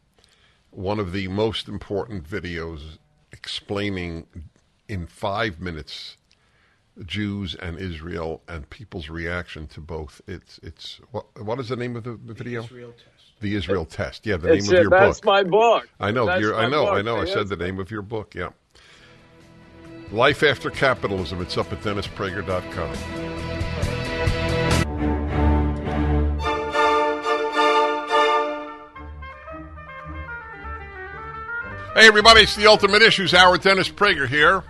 One of the most important videos explaining in five minutes Jews and Israel and people's reaction to both. It's it's what what is the name of the, the video? Israel. The Israel test. Yeah, the It's name of your That's book. my book. I know. That's You're, I know. I know. I said the name of your book. Yeah. Life After Capitalism. It's up at DennisPrager.com. Hey, everybody, it's the Ultimate Issues Hour. Dennis Prager here.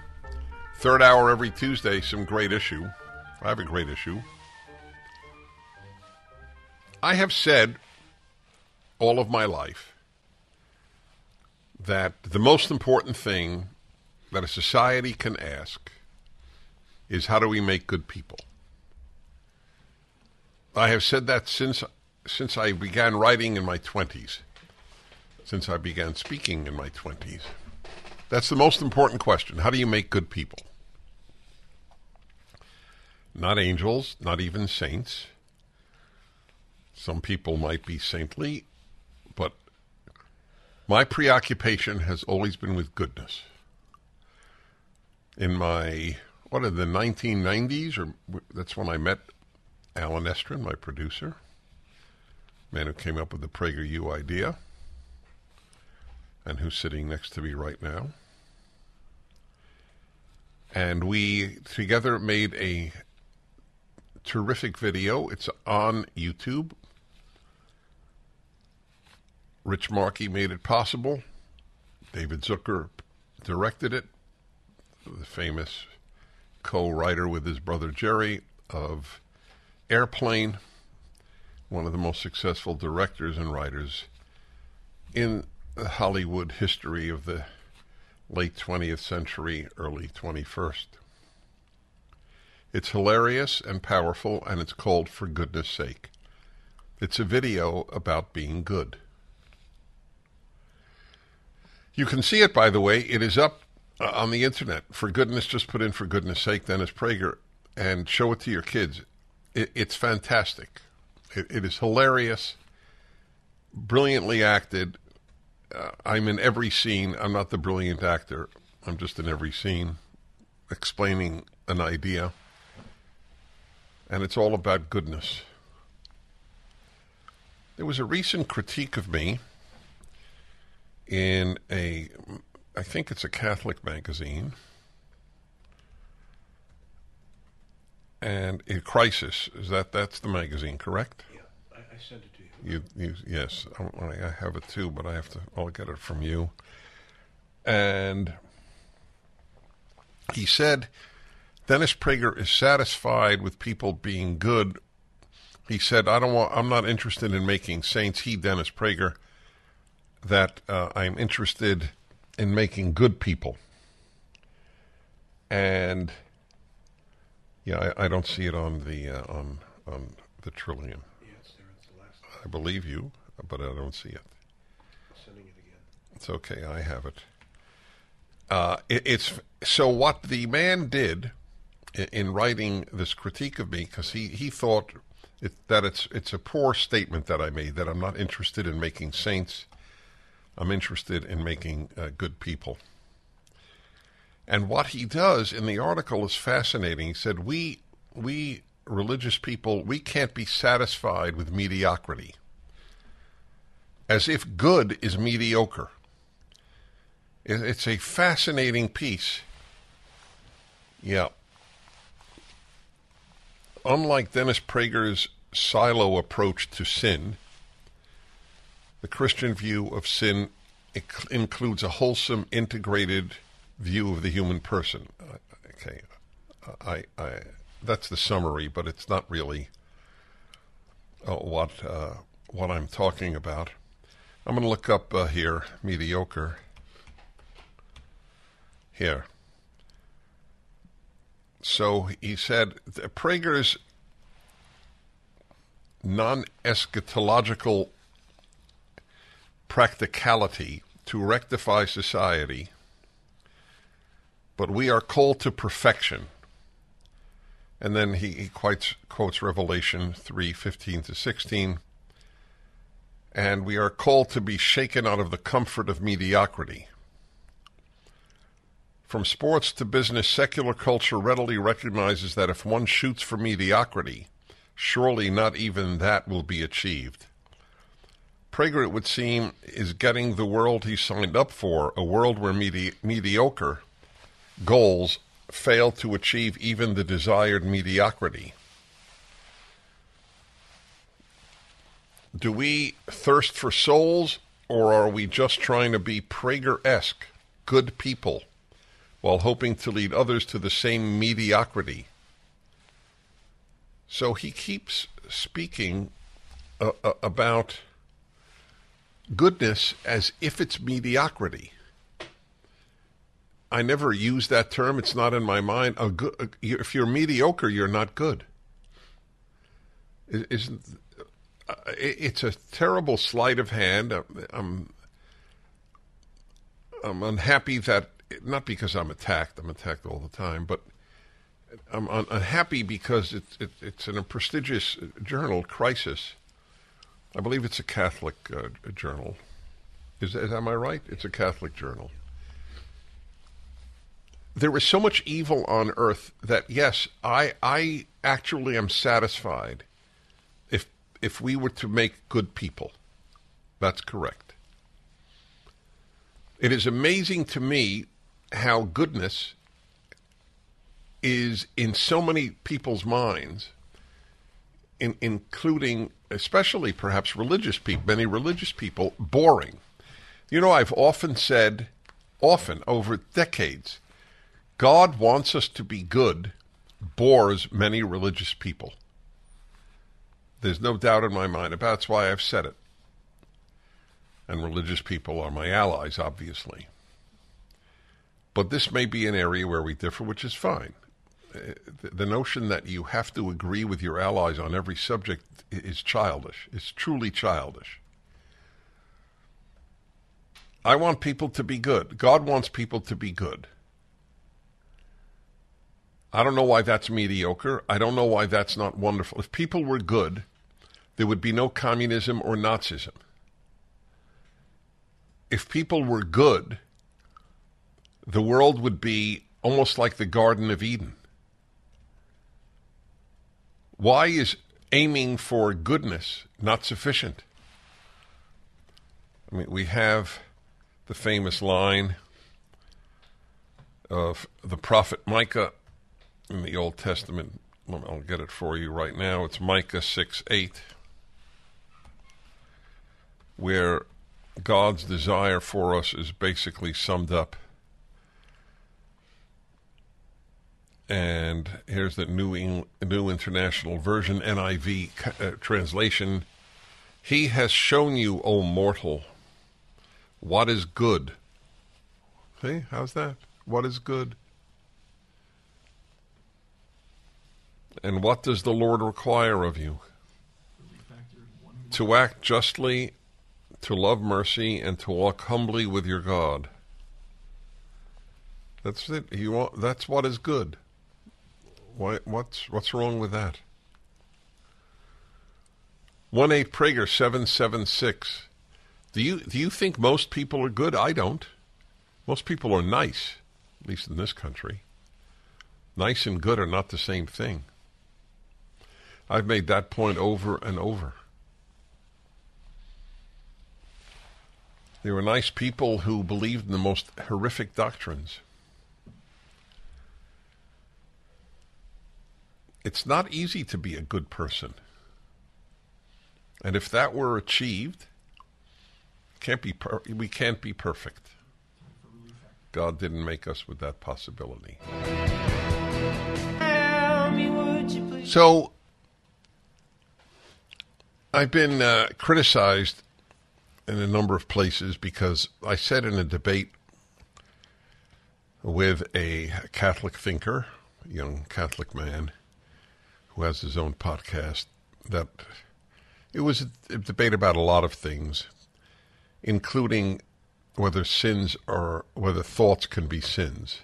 Third hour every Tuesday, some great issue. I have a great issue. I have said all of my life that the most important thing that a society can ask is how do we make good people? I have said that since since I began writing in my 20s, since I began speaking in my 20s. That's the most important question. How do you make good people? Not angels, not even saints. Some people might be saintly, my preoccupation has always been with goodness. In my, what are the 1990s, or that's when I met Allen Estrin, my producer, man who came up with the PragerU idea, and who's sitting next to me right now. And we together made a terrific video. It's on YouTube. Rich Markey made it possible. David Zucker directed it, the famous co writer with his brother Jerry of Airplane, one of the most successful directors and writers in the Hollywood history of the late 20th century, early 21st. It's hilarious and powerful, and it's called For Goodness Sake. It's a video about being good. You can see it, by the way. It is up uh, on the internet. For goodness, just put in for goodness sake, Dennis Prager, and show it to your kids. It, it's fantastic. It, it is hilarious, brilliantly acted. Uh, I'm in every scene. I'm not the brilliant actor. I'm just in every scene explaining an idea. And it's all about goodness. There was a recent critique of me in a, I think it's a Catholic magazine, and a Crisis. Is that that's the magazine, correct? Yeah, I, I sent it to you. You, you yes, I, I have it too, but I have to. I'll get it from you. And he said, Dennis Prager is satisfied with people being good. He said, "I don't want. I'm not interested in making saints." He, Dennis Prager, that uh, I'm interested in making good people. And yeah, I, I don't see it on the uh, on on the trillion. Yeah, there. The last. I believe you, but I don't see it. Sending it again. It's okay. I have it. Uh, it it's so what the man did in, in writing this critique of me because he he thought it, that it's it's a poor statement that I made that I'm not interested in making saints. I'm interested in making uh, good people. And what he does in the article is fascinating. He said, "We we religious people we can't be satisfied with mediocrity." As if good is mediocre. It's a fascinating piece. Yeah. Unlike Dennis Prager's silo approach to sin, the Christian view of sin includes a wholesome, integrated view of the human person. Okay, I, I, that's the summary, but it's not really uh, what uh, what I'm talking about. I'm going to look up uh, here mediocre. Here. So he said Prager's non eschatological practicality to rectify society, but we are called to perfection. And then he, he quotes, quotes Revelation 3 15 to 16. And we are called to be shaken out of the comfort of mediocrity. From sports to business, secular culture readily recognizes that if one shoots for mediocrity, surely not even that will be achieved. Prager, it would seem, is getting the world he signed up for, a world where medi- mediocre goals fail to achieve even the desired mediocrity. Do we thirst for souls, or are we just trying to be Prager esque, good people, while hoping to lead others to the same mediocrity? So he keeps speaking uh, uh, about goodness as if it's mediocrity. I never use that term. It's not in my mind. A good, if you're mediocre, you're not good. Isn't uh, it's a terrible sleight of hand. I'm I'm unhappy that not because I'm attacked. I'm attacked all the time, but I'm unhappy because it's it, it's in a prestigious journal, Crisis. I believe it's a Catholic uh, journal. Is, is am I right? It's a Catholic journal. There is so much evil on earth that yes, I I actually am satisfied if if we were to make good people. That's correct. It is amazing to me how goodness is in so many people's minds, in, including especially perhaps religious people, many religious people, boring. You know, I've often said, often over decades, God wants us to be good bores many religious people. There's no doubt in my mind about. That's why I've said it. And religious people are my allies, obviously. But this may be an area where we differ, which is fine the notion that you have to agree with your allies on every subject is childish. It's truly childish. I want people to be good. God wants people to be good. I don't know why that's mediocre. I don't know why that's not wonderful. If people were good, there would be no communism or Nazism. If people were good, the world would be almost like the Garden of Eden. Why is aiming for goodness not sufficient? I mean, we have the famous line of the prophet Micah in the Old Testament. I'll get it for you right now. It's Micah 6 8, where God's desire for us is basically summed up and here's the new new international version NIV uh, translation. He has shown you, O mortal, what is good. See, how's that? What is good? And what does the Lord require of you? To act justly, to love mercy, and to walk humbly with your God. That's it. You want, that's what is good. Why, what's what's wrong with that? One eight Prager seven seven six. Do you do you think most people are good? I don't. Most people are nice, at least in this country. Nice and good are not the same thing. I've made that point over and over. There were nice people who believed in the most horrific doctrines. It's not easy to be a good person. And if that were achieved, can't be per- we can't be perfect. God didn't make us with that possibility. So, I've been uh, criticized in a number of places because I said in a debate with a Catholic thinker, young Catholic man who has his own podcast, that it was a debate about a lot of things, including whether sins are, whether thoughts can be sins.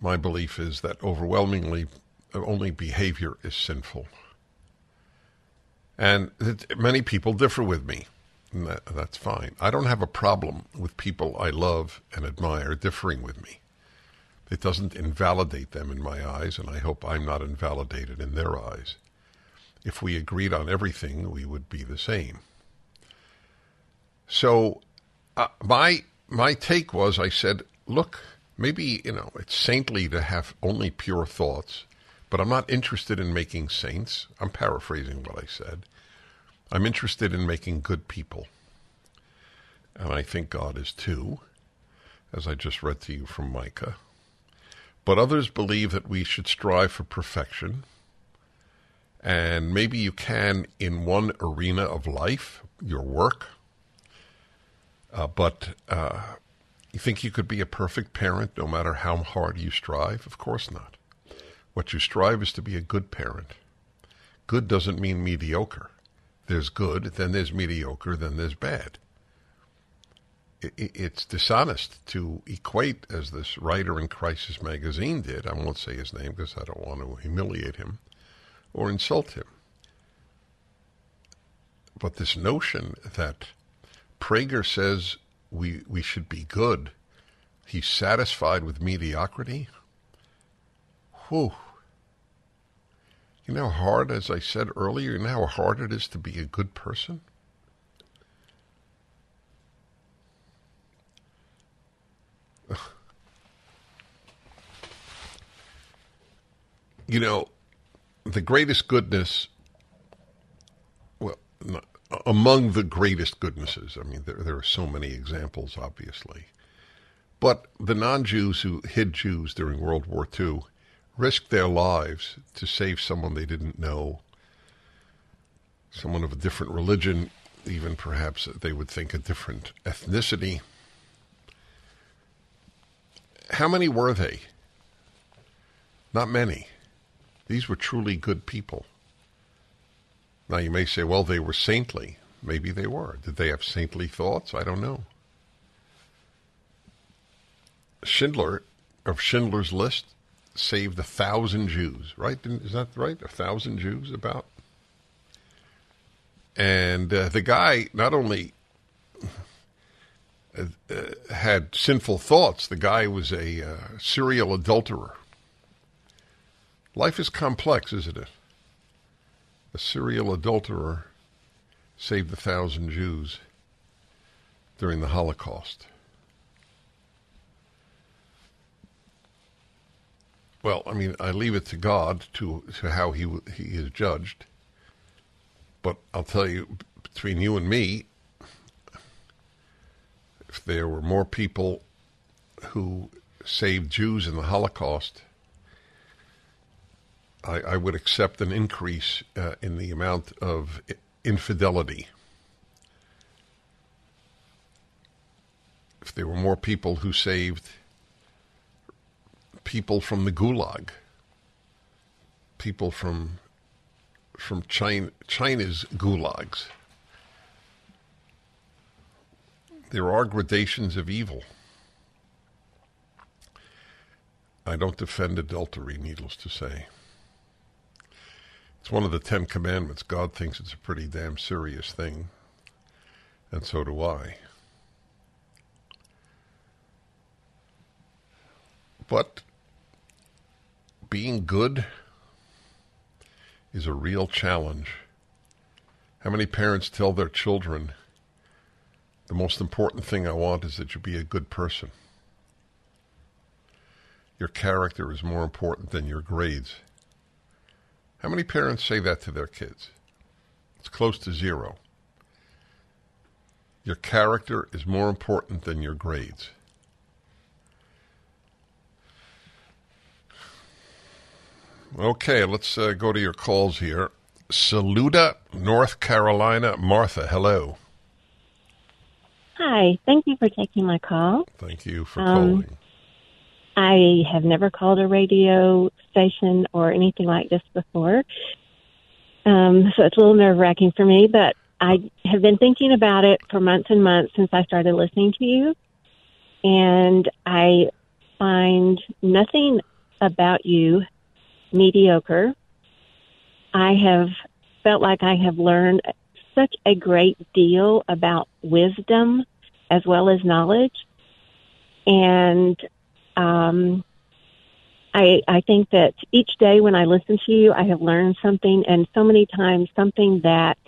My belief is that overwhelmingly only behavior is sinful. And many people differ with me. That, that's fine. I don't have a problem with people I love and admire differing with me. It doesn't invalidate them in my eyes, and I hope I'm not invalidated in their eyes. If we agreed on everything, we would be the same. So, uh, my my take was, I said, look, maybe you know it's saintly to have only pure thoughts, but I'm not interested in making saints. I'm paraphrasing what I said. I'm interested in making good people, and I think God is too, as I just read to you from Micah. But others believe that we should strive for perfection. And maybe you can in one arena of life, your work. Uh, but uh, you think you could be a perfect parent no matter how hard you strive? Of course not. What you strive is to be a good parent. Good doesn't mean mediocre. There's good, then there's mediocre, then there's bad it's dishonest to equate, as this writer in Crisis Magazine did, I won't say his name because I don't want to humiliate him or insult him. But this notion that Prager says we, we should be good, he's satisfied with mediocrity, whew. You know how hard, as I said earlier, you know how hard it is to be a good person? You know, the greatest goodness, well, not, among the greatest goodnesses, I mean, there, there are so many examples, obviously. But the non Jews who hid Jews during World War II risked their lives to save someone they didn't know, someone of a different religion, even perhaps they would think a different ethnicity. How many were they? Not many. These were truly good people. Now you may say, well, they were saintly. Maybe they were. Did they have saintly thoughts? I don't know. Schindler, of Schindler's List, saved a thousand Jews, right? Is that right? A thousand Jews, about? And uh, the guy not only uh, had sinful thoughts, the guy was a uh, serial adulterer. Life is complex, isn't it? A serial adulterer saved a thousand Jews during the Holocaust. Well, I mean, I leave it to God to, to how he he is judged. But I'll tell you, between you and me, if there were more people who saved Jews in the Holocaust I, I would accept an increase uh, in the amount of infidelity. If there were more people who saved people from the Gulag, people from from China, China's gulags. There are gradations of evil. I don't defend adultery, needless to say. It's one of the Ten Commandments. God thinks it's a pretty damn serious thing, and so do I. But being good is a real challenge. How many parents tell their children, the most important thing I want is that you be a good person? Your character is more important than your grades. How many parents say that to their kids? It's close to zero. Your character is more important than your grades. Okay, let's uh, go to your calls here. Saluda, North Carolina. Martha, hello. Hi. Thank you for taking my call. Thank you for um, calling. I have never called a radio station or anything like this before. Um, so it's a little nerve wracking for me, but I have been thinking about it for months and months since I started listening to you. And I find nothing about you mediocre. I have felt like I have learned such a great deal about wisdom as well as knowledge. And um, I, I think that each day when I listen to you, I have learned something, and so many times something that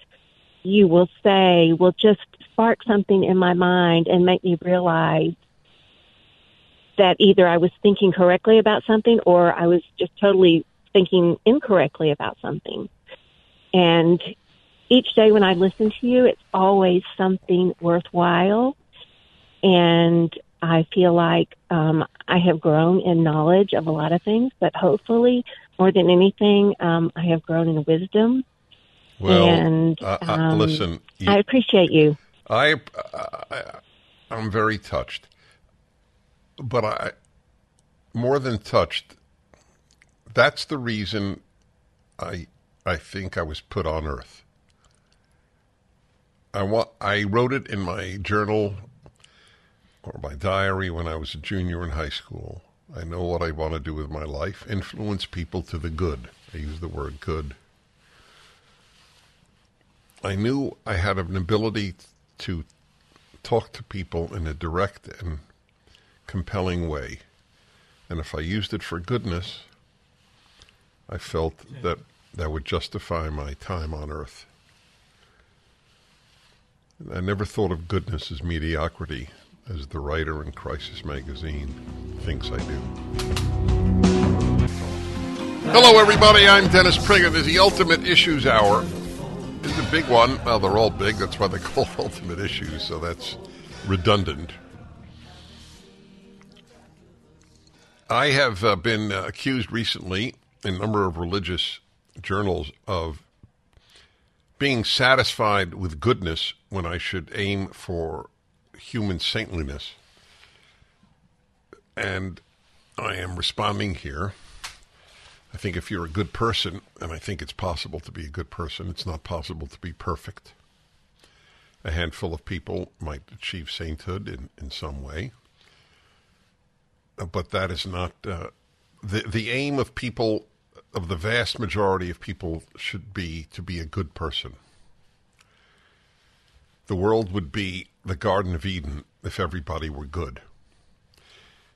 you will say will just spark something in my mind and make me realize that either I was thinking correctly about something or I was just totally thinking incorrectly about something. And each day when I listen to you, it's always something worthwhile. And I feel like um, I have grown in knowledge of a lot of things, but hopefully, more than anything, um, I have grown in wisdom. Well, and uh, uh, um, listen, you- I appreciate you. I, I I'm very touched, but I more than touched. That's the reason I I think I was put on Earth. I want I wrote it in my journal or my diary when I was a junior in high school. I know what I want to do with my life: influence people to the good. I use the word good. I knew I had an ability to talk to people in a direct and compelling way. And if I used it for goodness, I felt that that would justify my time on earth. I never thought of goodness as mediocrity, as the writer in Crisis Magazine thinks I do. Hello, everybody. I'm Dennis Prager. This is the Ultimate Issues Hour. Is a big one. Well, they're all big. That's why they call called Ultimate Issues, so that's redundant. I have uh, been uh, accused recently in a number of religious journals of being satisfied with goodness when I should aim for human saintliness. And I am responding here. I think if you're a good person, and I think it's possible to be a good person, it's not possible to be perfect. A handful of people might achieve sainthood in, in some way. Uh, But that is not uh, the the aim of people of the vast majority of people should be to be a good person. The world would be the Garden of Eden if everybody were good.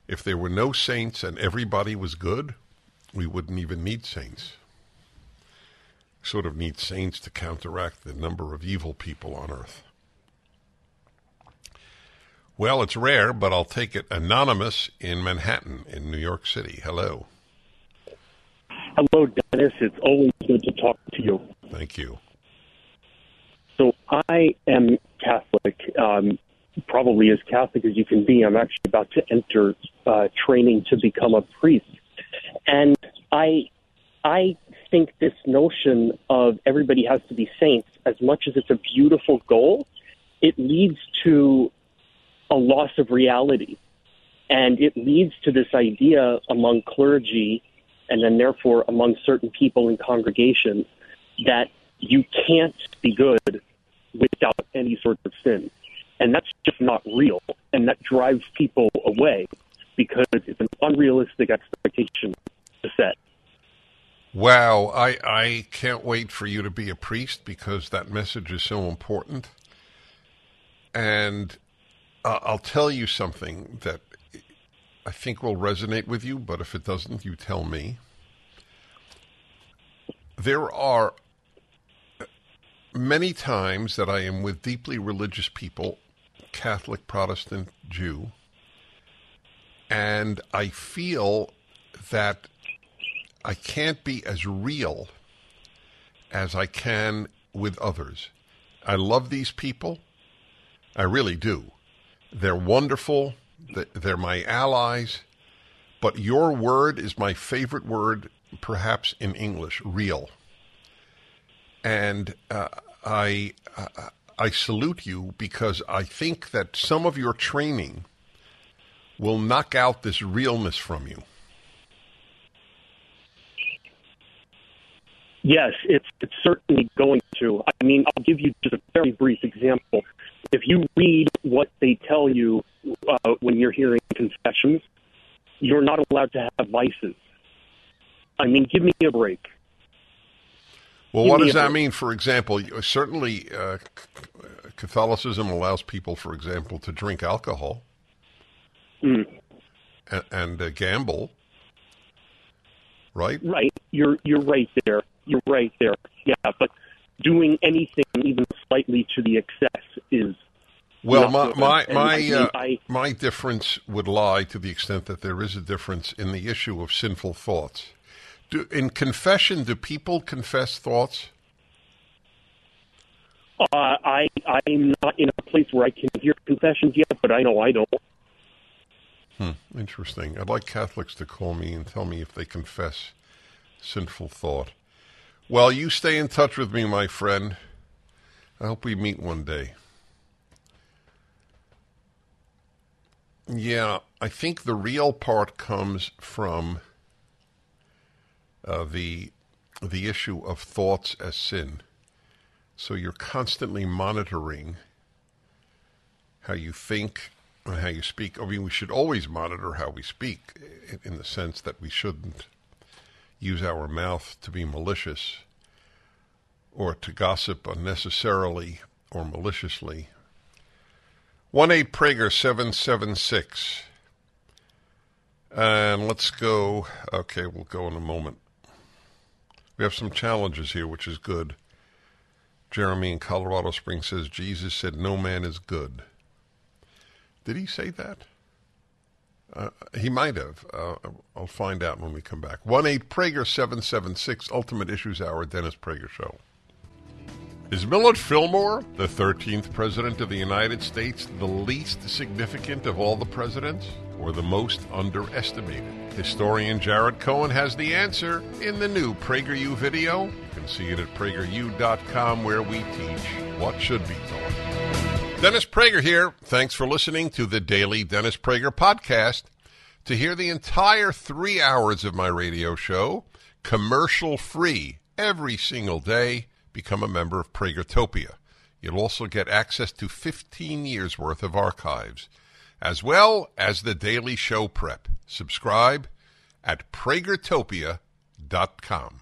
If there were no saints and everybody was good, we wouldn't even need saints. Sort of need saints to counteract the number of evil people on earth. Well, it's rare, but I'll take it. Anonymous in Manhattan, in New York City. Hello. Hello, Dennis. It's always good to talk to you. Thank you. So I am Catholic, um, probably as Catholic as you can be. I'm actually about to enter uh, training to become a priest, and I, I think this notion of everybody has to be saints, as much as it's a beautiful goal, it leads to a loss of reality, and it leads to this idea among clergy, and then therefore among certain people in congregations, that you can't be good without any sort of sin. And that's just not real. And that drives people away because it's an unrealistic expectation to set. Wow, I, I can't wait for you to be a priest because that message is so important. And uh, I'll tell you something that I think will resonate with you, but if it doesn't, you tell me. There are many times that I am with deeply religious people, Catholic, Protestant, Jew, and I feel that I can't be as real as I can with others. I love these people. I really do. They're wonderful. They're my allies. But your word is my favorite word perhaps in English, real. And uh, I, uh, I salute you because I think that some of your training will knock out this realness from you. Yes, it's it's certainly going to. I mean, I'll give you just a very brief example. If you read what they tell you uh, when you're hearing confessions, you're not allowed to have vices. I mean, give me a break. Well, what does that mean? For example, certainly uh, Catholicism allows people, for example, to drink alcohol Mm. and, and uh, gamble, right? Right, you're you're right there. You're right there. Yeah, but doing anything even slightly to the excess is Well, my my my uh, I- my difference would lie to the extent that there is a difference in the issue of sinful thoughts. Do, in confession, do people confess thoughts? Uh, I I'm not in a place where I can hear confessions yet, but I know I don't. Hmm, interesting. I'd like Catholics to call me and tell me if they confess sinful thought. Well, you stay in touch with me, my friend. I hope we meet one day. Yeah, I think the real part comes from uh, the the issue of thoughts as sin. So you're constantly monitoring how you think and how you speak. I mean, we should always monitor how we speak in the sense that we shouldn't use our mouth to be malicious or to gossip unnecessarily or maliciously. 1 8 Prager 776. And let's go. Okay, we'll go in a moment. We have some challenges here, which is good. Jeremy in Colorado Springs says Jesus said, No man is good. Did he say that? Uh, he might have. Uh, I'll find out when we come back. 1 8 Prager 776, Ultimate Issues Hour, Dennis Prager Show. Is Millard Fillmore, the 13th President of the United States, the least significant of all the presidents or the most underestimated? Historian Jared Cohen has the answer in the new PragerU video. You can see it at prageru.com where we teach what should be taught. Dennis Prager here. Thanks for listening to the daily Dennis Prager podcast. To hear the entire three hours of my radio show, commercial free every single day, become a member of Pragertopia. You'll also get access to 15 years worth of archives, as well as the daily show prep. Subscribe at pragertopia.com.